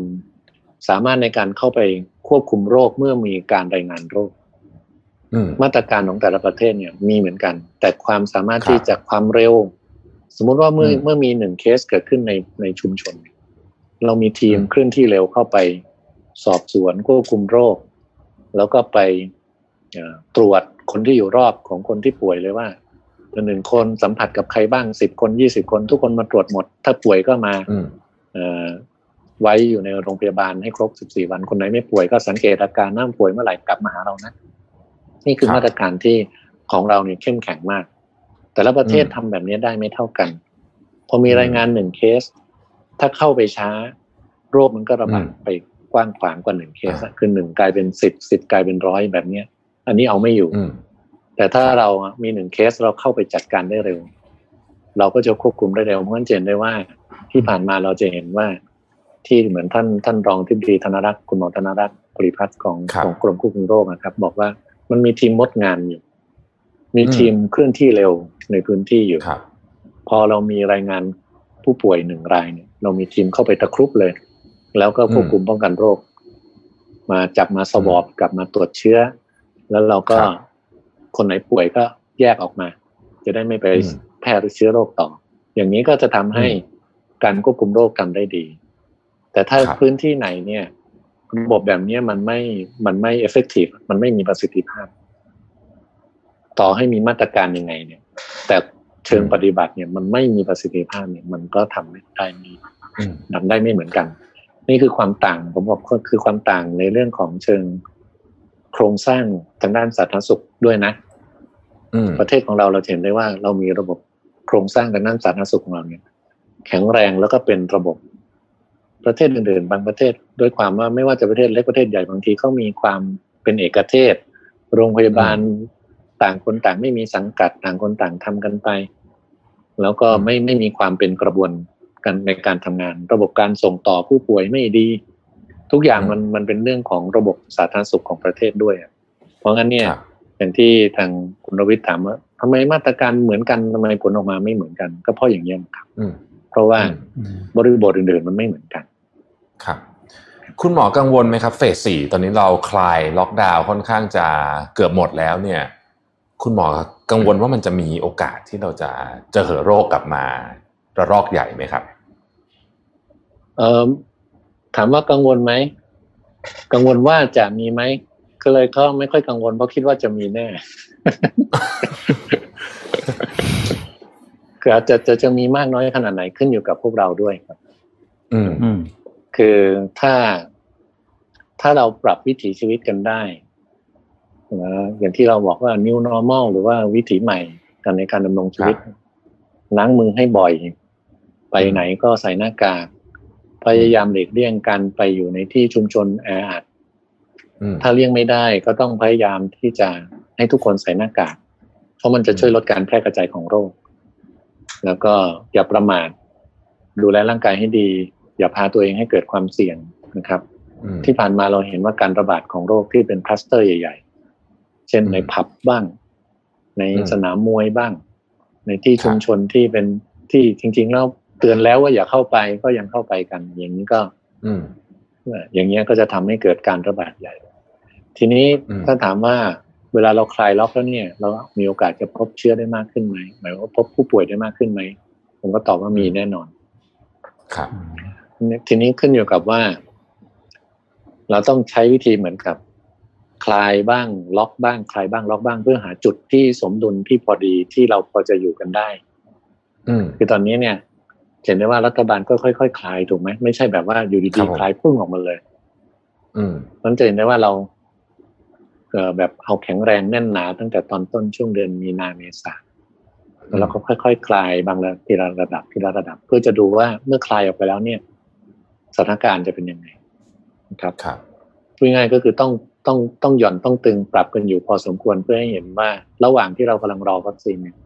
สามารถในการเข้าไปควบคุมโรคเมื่อมีการรายงานโรคอืมมาตรการของแต่ละประเทศเนี่ยมีเหมือนกัน แต่ความสามารถครับที่จะความเร็ว สมมุติว่าเมื่ออืมเมื่อมีหนึ่งเคสเกิดขึ้นในในชุมชน เรามีทีมอืมเคลื่อนที่เร็วเข้าไปสอบสวนควบคุมโรค แล้วก็ไปเอ่อตรวจคนที่อยู่รอบของคนที่ป่วยเลยว่าหนึ่งคนสัมผัสกับใครบ้างสิบคนยี่สิบคนทุกคนมาตรวจหมด ถ้าป่วยก็มาอืมเอ่อ ไว้อยู่ในโรงพยาบาลให้ครบ 14 วันคนไหนไม่ป่วยก็สังเกตอาการน้าป่วยเมื่อไหร่กลับมาหาเรานะ นี่คือครับมาตรการที่ของเราเนี่ยเข้มแข็งมาก แต่ละประเทศอืมทำแบบนี้ได้ไม่เท่ากัน พอมีรายงานหนึ่งเคส ถ้าเข้าไปช้า โรคมันก็ระบาดไปกว้างขวางกว่าหนึ่งเคสอะคือหนึ่งกลายเป็นสิบสิบกลายเป็นร้อยแบบเนี้ย อันนี้เอาไม่อยู่อืมแต่ถ้าเรามีหนึ่งเคสเราเข้าไปจัดการได้เร็ว เราก็จะควบคุมได้เร็วเพราะฉะนั้นจะเห็นได้ว่าที่ผ่านมาเราจะเห็นว่า ที่เหมือนท่านท่านรองทิบดีธนรักษ์คุณหมอธนรักษ์ปริพัฒน์ของครับของกรมควบคุมโรคนะครับ บอกว่ามันมีทีมมดงานอยู่ มีอืมทีมเคลื่อนที่เร็วในพื้นที่อยู่ครับพอเรามีรายงานผู้ป่วยหนึ่งรายเนี่ย เรามีทีมเข้าไปตะครุบเลย แล้วก็ควบคุมป้องกันโรค มาจับมาสวอบกลับมาตรวจเชื้อ แล้วเราก็ครับคนไหนป่วยก็แยกออกมา จะได้ไม่ไปอืมแพร่เชื้อโรคต่อ อย่างนี้ก็จะทำให้การควบคุมโรคทำได้ดี แต่ถ้าครับพื้นที่ไหนเนี่ยระบบแบบเนี้ยมันไม่มันไม่ effective มันไม่มีประสิทธิภาพ ต่อให้มีมาตรการยังไง เนี่ย แต่เชิงปฏิบัติเนี่ย มันไม่มีประสิทธิภาพเนี่ย มันก็ทำไม่ได้ไม่อืมทำได้ไม่เหมือนกัน นี่คือความต่างผมบอกก็คือความต่างในเรื่องของเชิงโครงสร้างทางด้านสาธารณสุขด้วยนะอืมประเทศของเราเราจะเห็นได้ว่าเรามีระบบโครงสร้างทางด้านสาธารณสุขของเราเนี่ย แข็งแรงแล้วก็เป็นระบบ ประเทศอื่นๆ บางประเทศด้วยความว่าไม่ว่าจะประเทศเล็กประเทศใหญ่บางทีเขามีความเป็นเอกเทศ โรงพยาบาลต่างคนต่างไม่มีสังกัดต่างคนต่างทำกันไป แล้วก็ไม่ไม่มีความเป็นกระบวนการในการทำงาน ระบบการส่งต่อผู้ป่วยไม่ดี ทุกอย่างมันมันเป็นเรื่องของระบบสาธารณสุขของประเทศด้วยอะเพราะงั้นเนี่ยครับอย่างที่ทางคุณรวิทย์ถามว่าทำไมมาตรการเหมือนกันทำไมผลออกมาไม่เหมือนกัน ก็เพราะอย่างนี้ยครับอืมเพราะว่าอืมบริบทอื่นๆมันไม่เหมือนกัน ครับ คุณหมอกังวลไหมครับ เฟสสี่ตอนนี้เราคลายล็อกดาวน์ค่อนข้างจะเกือบหมดแล้วเนี่ย คุณหมอกังวลว่ามันจะมีโอกาสที่เราจะเจอโรคกลับมาระลอกใหญ่ไหมครับ เออถามว่ากังวลไหมกังวลว่าจะมีไหมก็เลยก็ไม่ค่อยกังวลเพราะคิดว่าจะมีแน่คืออาจจะจะจะมีมากน้อยขนาดไหนขึ้นอยู่กับพวกเราด้วยครับ อืมอืม คือถ้าถ้าเราปรับวิถีชีวิตกันได้นะอย่างที่เราบอกว่า new normal หรือว่าวิถีใหม่กันในการดำรงชีวิตล้างมือให้บ่อย ไปไหนก็ใส่หน้ากากพยายามหลีกเลี่ยงการไปอยู่ในที่ชุมชนแออัดอืมถ้าเลี่ยงไม่ได้ก็ต้องพยายามที่จะให้ทุกคนใส่หน้ากากเพราะมันจะช่วยลดการแพร่กระจายของโรค แล้วก็อย่าประมาทดูแลร่างกายให้ดี อย่าพาตัวเองให้เกิดความเสี่ยงนะครับอืมที่ผ่านมาเราเห็นว่าการระบาดของโรคที่เป็นคลัสเตอร์ใหญ่ ๆ เช่นอืมในผับบ้าง ในอืมสนามมวยบ้าง ในที่ครับชุมชนที่เป็นที่จริง ๆ แล้วเตือนแล้วว่าอย่าเข้าไปก็ยังเข้าไปกัน อย่างนี้ก็อืมเอ่ออย่างเงี้ยก็จะทำให้เกิดการระบาดใหญ่ ทีนี้อืมถ้าถามว่าเวลาเราคลายล็อกแล้วเนี่ย เรามีโอกาสจะพบเชื้อได้มากขึ้นไหมหมายว่าพบผู้ป่วยได้มากขึ้นไหมผมก็ตอบว่ามีแน่นอน ครับ ทีนี้ขึ้นอยู่กับว่า เราต้องใช้วิธีเหมือนกับ คลายบ้าง ล็อกบ้าง คลายบ้างล็อกบ้างเพื่อหาจุดที่สมดุลที่พอดีที่เราพอจะอยู่กันได้ อืมคือตอนนี้เนี่ย เห็นได้ว่ารัฐบาลก็ค่อยๆคคลายถูกไหมไม่ใช่แบบว่าอยู่ครัดีบผมๆคลายพุ่งออกมาเลย อืมมันจะเห็นได้ว่าเราเอ่อแบบเอาแข็งแรงแน่นหนาตั้งแต่ตอนต้นช่วงเดือนมีนาเมษาแล้วเราก็ค่อยๆคคลายบางระทีละระดับทีละระดับ เพื่อจะดูว่าเมื่อคลายออกไปแล้วเนี่ย สถานการณ์จะเป็นยังไงนะครับครับพูดง่ายๆก็คือต้องต้องต้องหย่อนต้องตึงปรับกันอยู่พอสมควรเพื่อให้เห็นว่าระหว่างที่เรากำลังรอวัคซีนเนี่ย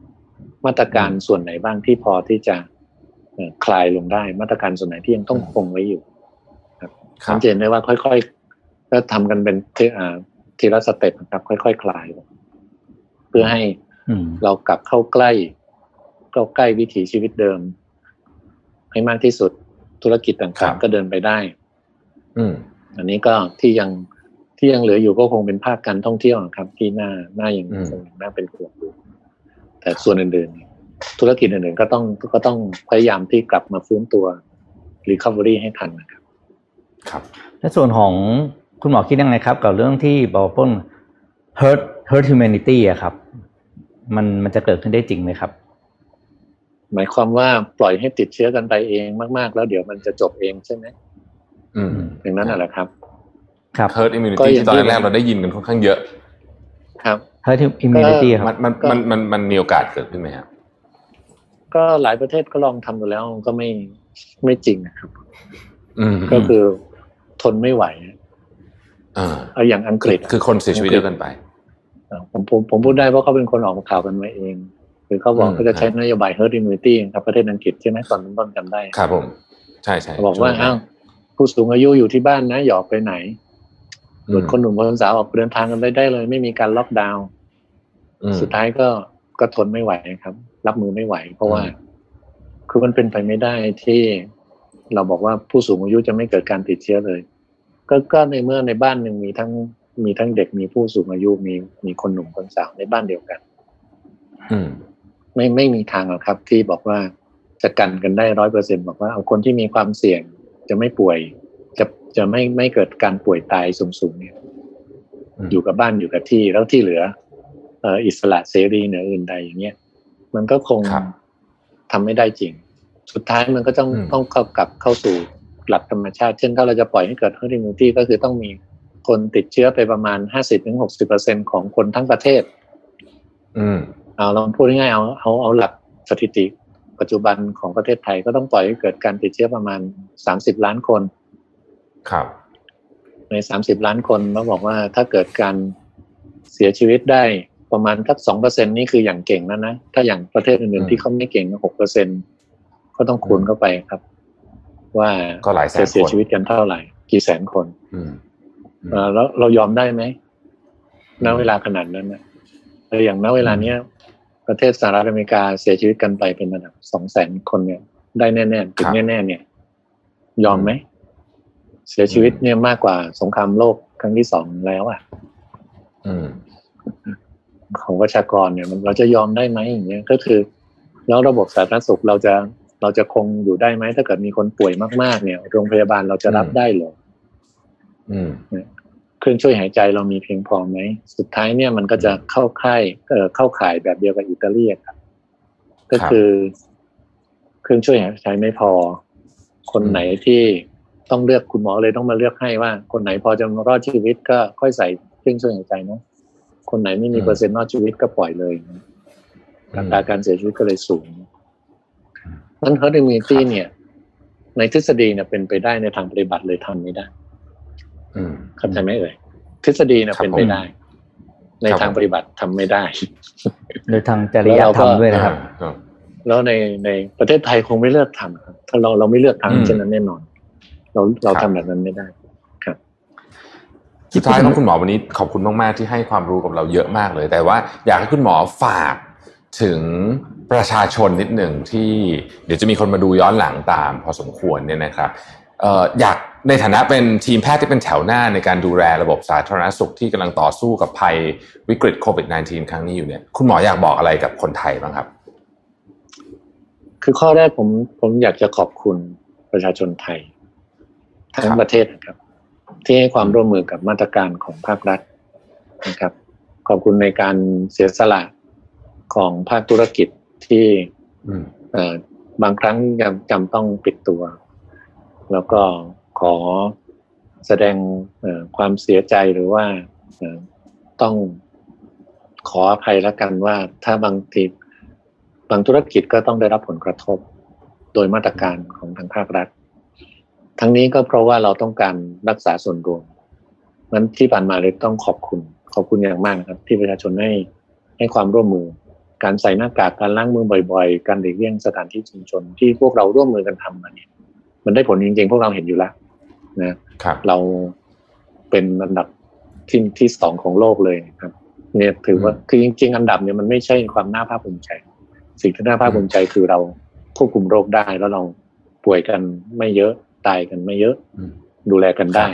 มาตรการส่วนไหนบ้างที่พอที่จะเอ่อคลายลงได้ มาตรการส่วนไหนที่ยังต้องคงไว้อยู่ครับสังเกตได้ว่าค่อยๆก็ทำกันเป็นทีอ่าทีละสเต็ปนะครับ ค่อยๆคลายลงเพื่อให้อืมเรากลับเข้าใกล้เข้าใกล้วิถีชีวิตเดิม ให้มากที่สุด ธุรกิจครัต่างบๆก็เดินไปได้ อืม อันนี้ก็ที่ยังที่ยังเหลืออยู่ก็คงเป็นภาคการท่องเที่ยวนะครับ ที่น่าน่ายังอืมคงน่าเป็นห่วงอยู่แต่ส่วนอื่นๆเนี่ยธุรกิจอื่นๆก็ต้องก็ต้องพยายามที่กลับมาฟื้นตัว recovery ให้ทันนะครับ ครับ ในส่วนของคุณหมอคิดยังไงครับ กับเรื่องที่บอกว่า hurt hurt humanity อะครับ มันมันจะเกิดขึ้นได้จริงไหมครับ หมายความว่าปล่อยให้ติดเชื้อกันไปเองมาก ๆ แล้วเดี๋ยวมันจะจบเองใช่ไหมอืมอย่างนั้นน่ะแหละครับครับ herd ก็ immunity อย่างที่ตอนที่แรกๆเราได้ยินกันค่อนข้างเยอะ ครับ hurt immunity ครับมันมันมันมันมันมีโอกาสเกิดขึ้นไหมครับก็หลายประเทศก็ลองทำดูแล้วก็ไม่ไม่จริงนะครับอืมก็คือทนไม่ไหวอ่าเอาอย่างอังกฤษอะคือคนเสียชีวิตเยอะเกันไปอ่าผมผมผมพูดได้เพราะเขาเป็นคนออกข่าวกันมาเอง คือเขาบอกอืมเขาจะใช้นโยบาย herd immunity ครับประเทศอังกฤษใช่ไหมตอนนั้นต้นจำได้ ครับผม ใช่ใช่เขาบอกว่าช่งนั้นอ้าวผู้สูงอายุอยู่ที่บ้านนะอย่าออกไปไหนอืมส่วนคนหนุ่มคนสาวออกเดินทางกันได้ได้เลย ไม่มีการล็อกดาวน์อืมสุดท้ายก็ก็ทนไม่ไหวครับ รับมือไม่ไหว เพราะว่าอืมคือมันเป็นไปไม่ได้ที่เราบอกว่าผู้สูงอายุจะไม่เกิดการติดเชื้อเลย ก็ก็ในเมื่อในบ้านหนึ่งมีทั้งมีทั้งเด็กมีผู้สูงอายุมีมีคนหนุ่มคนสาวในบ้านเดียวกัน อืม ไม่ไม่มีทางหรอกครับ ที่บอกว่าจะกันกันได้ร้อยเปอร์เซ็นบอกว่าเอาคนที่มีความเสี่ยงจะไม่ป่วย จะจะไม่ไม่เกิดการป่วยตายสูงๆเนี่ยอืมอยู่กับบ้านอยู่กับที่แล้วที่เหลือเอ่ออิสระเสรีเหนืออื่นใดอย่างเงี้ยมันก็คงครับทำไม่ได้จริง สุดท้ายมันก็ต้องอืมต้องเข้ากลับเข้าสู่หลักธรรมชาติ เช่นถ้าเราจะปล่อยให้เกิด herd immunity ก็คือต้องมีคนติดเชื้อไปประมาณห้าสิบถึงหกสิบเปอร์เซ็นของคนทั้งประเทศ อืม เอาลองพูดง่ายๆเอาเอาเอาหลักสถิติ ปัจจุบันของประเทศไทยก็ต้องปล่อยให้เกิดการติดเชื้อประมาณสามสิบล้านคน ครับ ในสามสิบล้านคนเราบอกว่าถ้าเกิดการเสียชีวิตได้ประมาณสักสองเปอร์เซ็นนี่คืออย่างเก่งแล้วนะ ถ้าอย่างประเทศอื่นๆที่เขาไม่เก่งหกเปอร์เซ็นก็ต้องคูณเข้าไปครับ ว่าก็หลายแสนจะเสียคนชีวิตกันเท่าไหร่ กี่แสนคนอืมเอ่อแล้วเรายอมได้ไหมณเวลาขนาดนั้นนะเอออย่างณเวลาเนี้ย ประเทศสหรัฐอเมริกาเสียชีวิตกันไปเป็นระดับสองแสนคนเนี่ย ได้แน่ๆถึงแน่ๆเนี่ย ยอมไหม เสียชีวิตเนี่ยมากกว่าสงครามโลกครั้งที่สองแล้วอะอืมของประชากรเนี่ยมันเราจะยอมได้ไหมอย่างเงี้ยก็คือ แล้วระบบสาธารณสุขเราจะเราจะคงอยู่ได้ไหมถ้าเกิดมีคนป่วยมากๆ เนี่ย โรงพยาบาลเราจะรับอืมได้เหรออืม เครื่องช่วยหายใจเรามีเพียงพอไหม สุดท้ายเนี่ยมันก็จะเข้าค่ายเอ่อเข้าข่ายแบบเดียวกับอิตาลีอะครับ ก็คือเครื่องช่วยหายใจไม่พอ คนไหนที่ต้องเลือกคุณหมอเลยต้องมาเลือกให้ว่า คนไหนพอจะรอดชีวิตก็ค่อยใส่เครื่องช่วยหายใจเนอะคนไหนไม่มีอืมเปอร์เซ็นต์รอดชีวิตก็ปล่อยเลยนะอัตราการเสียชีวิตก็เลยสูงนั้น herd immunity เนี่ย ในทฤษฎีเนี่ยเป็นไปได้ในทางปฏิบัติเลยทำไม่ได้อืม เข้าใจไหมเอ่ยทฤษฎีเนี่ยครับเป็นไปได้ ในครับทางผมปฏิบัติทำไม่ได้โดยทางจริยธรรมด้วยนะครับอ่าแล้วในในประเทศไทยคงไม่เลือกทำครับถ้าเราเราไม่เลือกอืมทำเช่นนั้นแน่นอน เราเราครับทำแบบนั้นไม่ได้สุดท้ายครับคุณหมอวันนี้ขอบคุณมาก ๆ ที่ให้ความรู้กับเราเยอะมากเลย แต่ว่าอยากให้คุณหมอฝากถึงประชาชนนิดหนึ่งที่เดี๋ยวจะมีคนมาดูย้อนหลังตามพอสมควรเนี่ยนะครับเอ่ออยาก ในฐานะเป็นทีมแพทย์ที่เป็นแถวหน้าในการดูแลระบบสาธารณสุขที่กำลังต่อสู้กับภัยวิกฤตโควิด -19 ครั้งนี้อยู่เนี่ย คุณหมออยากบอกอะไรกับคนไทยบ้างครับ คือข้อแรกผมผมอยากจะขอบคุณประชาชนไทย ทั้งครับประเทศนะครับ ที่ให้ความร่วมมือกับมาตรการของภาครัฐนะครับ ขอบคุณในการเสียสละของภาคธุรกิจที่อืมเอ่อบางครั้งยังจำต้องปิดตัว แล้วก็ ขอแสดงความเสียใจหรือว่าต้องขออภัยแล้วกันว่าถ้าบางทีบางธุรกิจก็ต้องได้รับผลกระทบโดยมาตรการของทางภาครัฐ ทั้งนี้ก็เพราะว่าเราต้องการรักษาส่วนรวมนั้นที่ผ่านมาเลยต้องขอบคุณ ขอบคุณอย่างมากครับ ที่ประชาชนให้ให้ความร่วมมือ การใส่หน้ากากการล้างมือบ่อย ๆ การหลีกเลี่ยงสถานที่ชุมชนที่พวกเราร่วมมือกันทำมาเนี่ยมันได้ผลจริงๆ พวกเราเห็นอยู่แล้ว นะครับเราเป็นอันดับที่ที่สองของโลกเลยนะครับ เนี่ยถือว่าอืมคือจริง ๆ อันดับเนี่ยมันไม่ใช่ความน่าภาคภูมิใจ สิ่งที่น่าภาคภูมิใจคือเราควบคุมโรคได้แล้วเราป่วยกันไม่เยอะตายกันไม่เยอะอืมดูแลกันได้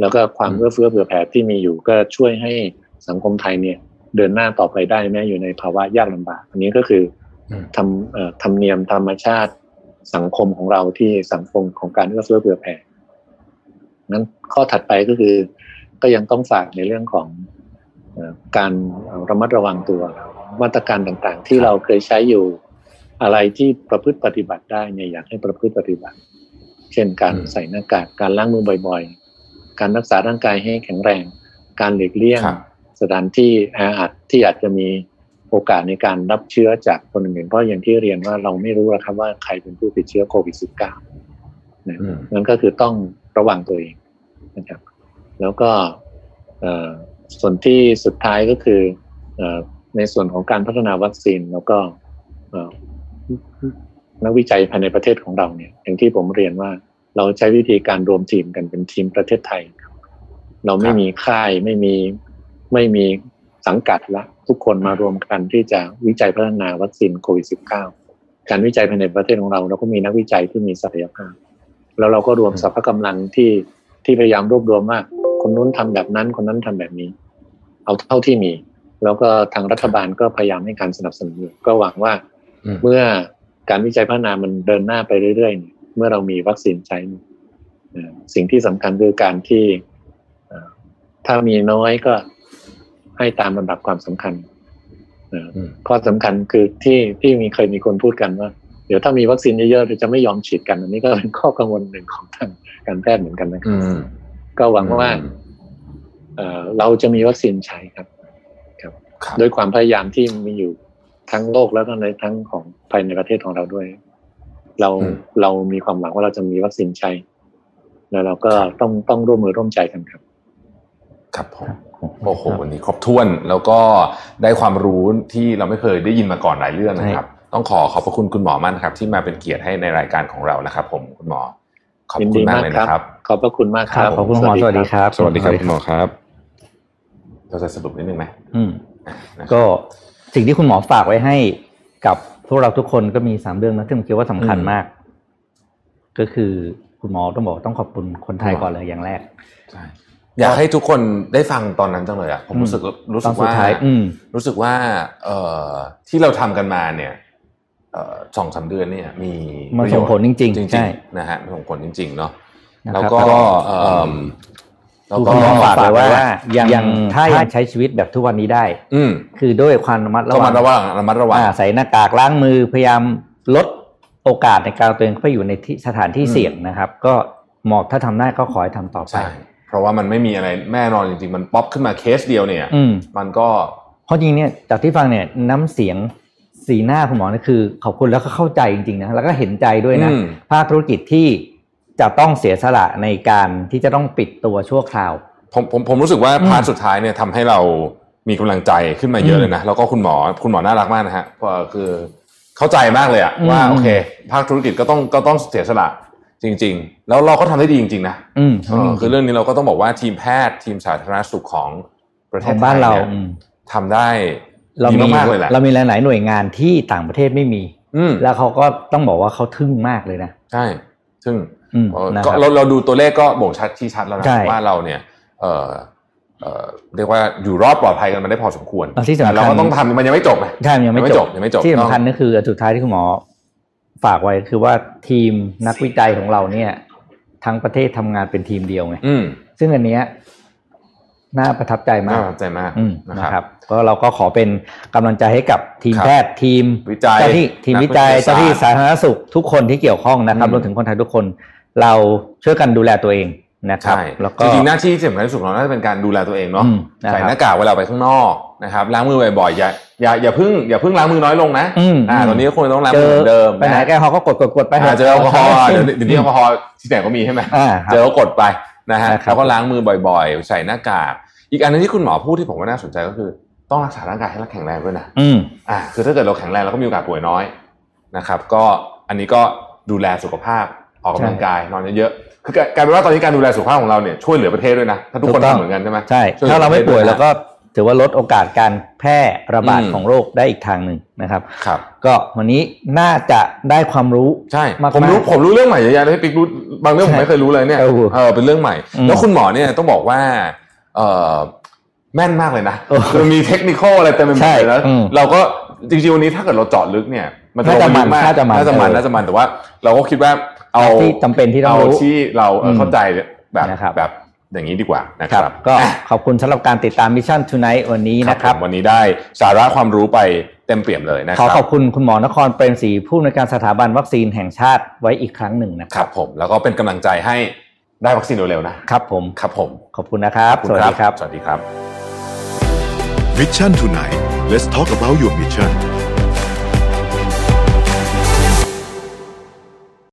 แล้วก็ความอืมเอื้อเฟื้อเผื่อแผ่ที่มีอยู่ก็ช่วยให้สังคมไทยเนี่ย เดินหน้าต่อไปได้แม้อยู่ในภาวะยากลำบาก อันนี้ก็คืออืมทำเอ่อธรรมเนียมธรรมชาติสังคมของเราที่สังคมของการเอื้อเฟื้อเผื่อแผ่ นั้นข้อถัดไปก็คือ ก็ยังต้องฝากในเรื่องของเอ่อการระมัดระวังตัวมาตรการต่างๆ ที่เราเคยใช้อยู่อะไรที่ประพฤติปฏิบัติได้เนี่ยอยากให้ประพฤติปฏิบัติ เช่นการอืมใส่หน้ากากการล้างมือบ่อยๆ การรักษาร่างกายให้แข็งแรง การหลีกเลี่ยงครับสถานที่แออัดที่อาจจะมีโอกาสในการรับเชื้อจากคนอื่นเพราะอย่างที่เรียนว่าเราไม่รู้นะครับว่าใครเป็นผู้ติดเชื้อโควิด -19 นะอืมนั่นก็คือต้องระวังตัวเอง นะครับ แล้วก็เอ่อส่วนที่สุดท้ายก็คือเอ่อในส่วนของการพัฒนาวัคซีนแล้วก็เอ่อนักวิจัยภายในประเทศของเราเนี่ย อย่างที่ผมเรียนว่าเราใช้วิธีการรวมทีมกันเป็นทีมประเทศไทยครับเราไม่ครับมีค่ายไม่มีไม่มีสังกัดละ ทุกคนมารวมกันที่จะวิจัยพัฒนาวัคซีนโควิด -19 การวิจัยภายในประเทศของเรา เราก็มีนักวิจัยที่มีศักยภาพ แล้วเราก็รวมสรรพกำลังที่ ที่พยายามรวบรวมว่าคนนู้นทำแบบนั้น คนนั้นทำแบบนี้ เอาเท่าที่มี แล้วก็ทางรัฐบาลก็พยายามให้การสนับสนุนอยู่ก็หวังว่าอืมเมื่อการวิจัยพัฒนามันเดินหน้าไปเรื่อยๆเนี่ยเมื่อเรามีวัคซีนใช้เนี่ยเอ่อสิ่งที่สำคัญคือการที่เอ่อถ้ามีน้อยก็ให้ตามลำดับความสำคัญเอ่ออืมข้อสำคัญคือที่ที่มีเคยมีคนพูดกันว่า เดี๋ยวถ้ามีวัคซีนเยอะๆเราจะไม่ยอมฉีดกันอันนี้ก็เป็นข้อกังวลหนึ่งของทางการแพทย์เหมือนกันนะครัอืบมก็หวังว่าอืมเอ่อเราจะมีวัคซีนใช้ครับ ครับด้วยความพยายามที่มีอยู่ทั้งโลกแล้วก็ในทั้งของภายในประเทศของเราด้วย เราอืมเรามีความหวังว่าเราจะมีวัคซีนใช้แล้วเราก็ต้องต้องร่วมมือร่วมใจกันครับ ครับผมโอ้โหวันนี้ครบถ้วนแล้วก็ได้ความรู้ที่เราไม่เคยได้ยินมาก่อนหลายเรื่องนะครับ ต้องขอขอบพระคุณคุณหมอมั่นครับ ที่มาเป็นเกียรติให้ในรายการของเรานะครับ ผมคุณหมอ ขอบยินคุดีณมากมากเลยครับนะครับ ขอบพระคุณมากคครัรับบขอบคุณคุณหมอสวัสดีครับ สวัสดีครับคุณหมอครับ เราจะสรุปนิดนึงไหมอืมนะครับก็สิ่งที่คุณหมอฝากไว้ให้กับพวกเราทุกคนก็มีสามเรื่องนะที่ผมคิดว่าสำคัญมาก ก็คือคุณหมอต้องบอกต้องขอบคุณคนไทยก่อนเลยอย่างแรกใช่อยากให้ทุกคนได้ฟังตอนนั้นจังเลยอะผมรู้สึกรู้ตสึอนกสุดว่าท้ายอืมรู้สึกว่า เอ่อที่เราทำกันมาเนี่ยเอ่อ สองสามเดือนเนี่ยมีมันประโยชส่งผลจริงๆจริใช่งๆนะฮะมันส่งผลจริง ๆ เนาะนะแล้วครับก็แล้วก็เอ่อแล้วคือก็คุณหมอฝากไว้ว่ายัยังยังถ้ายังใช้ชีวิตแบบทุกวันนี้ได้ อืมคือด้วยความระมัดระก็วัมางระวังระมัดระวังอ่าใส่หน้ากากล้างมือพยายามลดโอกาสในการเอาตัวเองเข้าไปอยู่ในที่สถานที่อืมเสี่ยงนะครับ ก็หมอกถ้าทำได้ก็ขอให้ทำต่อไปใช่เพราะว่ามันไม่มีอะไรแน่นอนจริงๆ มันป๊อปขึ้นมาเคสเดียวเนี่ยอืมมันก็เพราะจริงเนี่ยจากที่ฟังเนี่ยน้ำเสียง สีหน้าคุณหมอนี่คือขอบคุณแล้วก็เข้าใจจริงๆนะแล้วก็เห็นใจด้วยนะอืมภาคธุรกิจที่จะต้องเสียสละในการที่จะต้องปิดตัวชั่วคราว ผมผมผมรู้สึกว่าอืม part สุดท้ายเนี่ยทำให้เรามีกำลังใจขึ้นมาเยอะเลยนะแล้วก็คุณหมอคุณหมอน่ารักมากนะฮะเพราะคือเข้าใจมากเลยอะอืมว่าโอเค ภาคธุรกิจก็ต้องก็ต้องเสียสละจริง ๆ แล้วเราก็ทำได้ดีจริง ๆ นะอืมเออคือเรื่องนี้เราก็ต้องบอกว่าทีมแพทย์ทีมสาธารณสุขของประเทศไทยของบ้านเราเนี่ยอืมทำได้ เราดีมีมากๆเลยแหละเรามีหลายๆหน่วยงานที่ต่างประเทศไม่มี อืมแล้วเขาก็ต้องบอกว่าเขาทึ่งมากเลยนะใช่ซึ่งอืมเอ่อนะคก็รับเราเราดูตัวเลขก็บ่งชัดที่ชัดแล้วนะใช่ว่าเราเนี่ยเออเออเรียกว่าอยู่รอดปลอดภัยกันมาได้พอสมควรแล้วที่สำคัญแต่เราก็ต้องทำมันยังไม่จบไงใช่มันยังไม่ยังไม่จจบบยังไม่จบที่สำคัญต้องก็คืออันสุดท้ายที่คุณหมอฝากไว้คือว่าทีมนักวิจัยของเราเนี่ย ทั้งประเทศทำงานเป็นทีมเดียวไงอืมซึ่งอันเนี้ย น่าประทับใจมาน่ากประทับใจมากอืมนะนะคครัรับบก็เราก็ขอเป็นกำลังใจให้กับทีมครับแพทย์ทีมวิจัยเจ้าที่ทีมนักวิจัยวิทยาศาสตร์เจ้าที่สาธารณสุขทุกคนที่เกี่ยวข้องนะครับอืมรวมถึงคนไทยทุกคน เราช่วยกันดูแลตัวเองนะครับใช่แล้วก็จริงๆหน้าที่ที่สำคัญที่สุดของเราน่าจะเป็นการดูแลตัวเองเนาะอืมนะครับใส่หน้ากากเวลาไปข้างนอกนะครับล้างมือบ่อยๆอย่าอย่าอย่าเพิ่งอย่าเพิ่งล้างมือน้อยลงนะอืมอ่าตอนนี้ก็ควรต้องล้างเจมืออเหมือนเดิมไปไหนนะแกฮอล์ก็กดกดกดไปอ่าเจอแอลกอฮอล์เดี๋ยวเดี๋ยวนี้แอลกอฮอล์ที่ไหนก็มีใช่ไหมอ่าครับเจอก็กดไป นะฮะนะครับแล้วก็ล้างมือบ่อยๆ ใส่หน้ากาก อีกอันหนึงที่คุณหมอพูดที่ผมว่าน่าสนใจก็คือ ต้องรักษาร่างกายให้แข็งแรงด้วยนะอืมอ่าคือถ้าเกิดเราแข็งแรงเราก็มีโอกาสป่วยน้อยนะครับ ก็อันนี้ก็ดูแลสุขภาพออกกำลังกายนอนเยอะๆคือกลายเป็นว่าตอนนี้การดูแลสุขภาพของเราเนี่ยช่วยเหลือประเทศด้วยนะถ้าทุกคนถูกต้องทำเหมือนกันใช่ไหมใช่ช่วยถ้าเราไม่ป่วยประเทศเราก็ ถือว่าลดโอกาสการแพร่ระบาดอืมของโรคได้อีกทางหนึ่งนะครับ ครับ ก็วันนี้น่าจะได้ความรู้ใช่มากๆผมรู้ผมรู้เรื่องใหม่เยอะแยะเลยพี่ปิ๊กรู้บางเรื่องผมใช่ไม่เคยรู้เลยเนี่ยเออเออเป็นเรื่องใหม่อืมแล้วคุณหมอเนี่ยต้องบอกว่าเออแม่นมากเลยนะเออคือมีเทคนิคอะไรเต็มไปหมดใช่เลยแล้วอืมเราก็จริงๆวันนี้ถ้าเกิดเราเจาะลึกเนี่ย มันจะน่าจะลงไปลึกมันน่าจะมันน่าจะมันเออน่าจะมันแต่ว่า เราก็คิดว่าเอาที่จำเป็นที่ต้องเอารู้ที่เราเออมเข้าใจแบบนะครับแบบ อย่างนี้ดีกว่านะคครัรับบก็อะขอบคุณสำหรับการติดตามมิชชั่น Tonight วันนี้นะคครัรับบผมวันนี้ได้สาระความรู้ไปเต็มเปี่ยมเลยนะคขอรับขอบคุณคุณหมอนครเปรมศรีผู้อำนวยการสถาบันวัคซีนแห่งชาติไว้อีกครั้งหนึ่งนะคครับรับ ผมแล้วก็เป็นกำลังใจให้ได้วัคซีนเร็วๆนะครับผมครับผม ขอบคุณนะครับขอสณวัสดีครับ สวัสดีครับ Mission tonight let's talk about your mission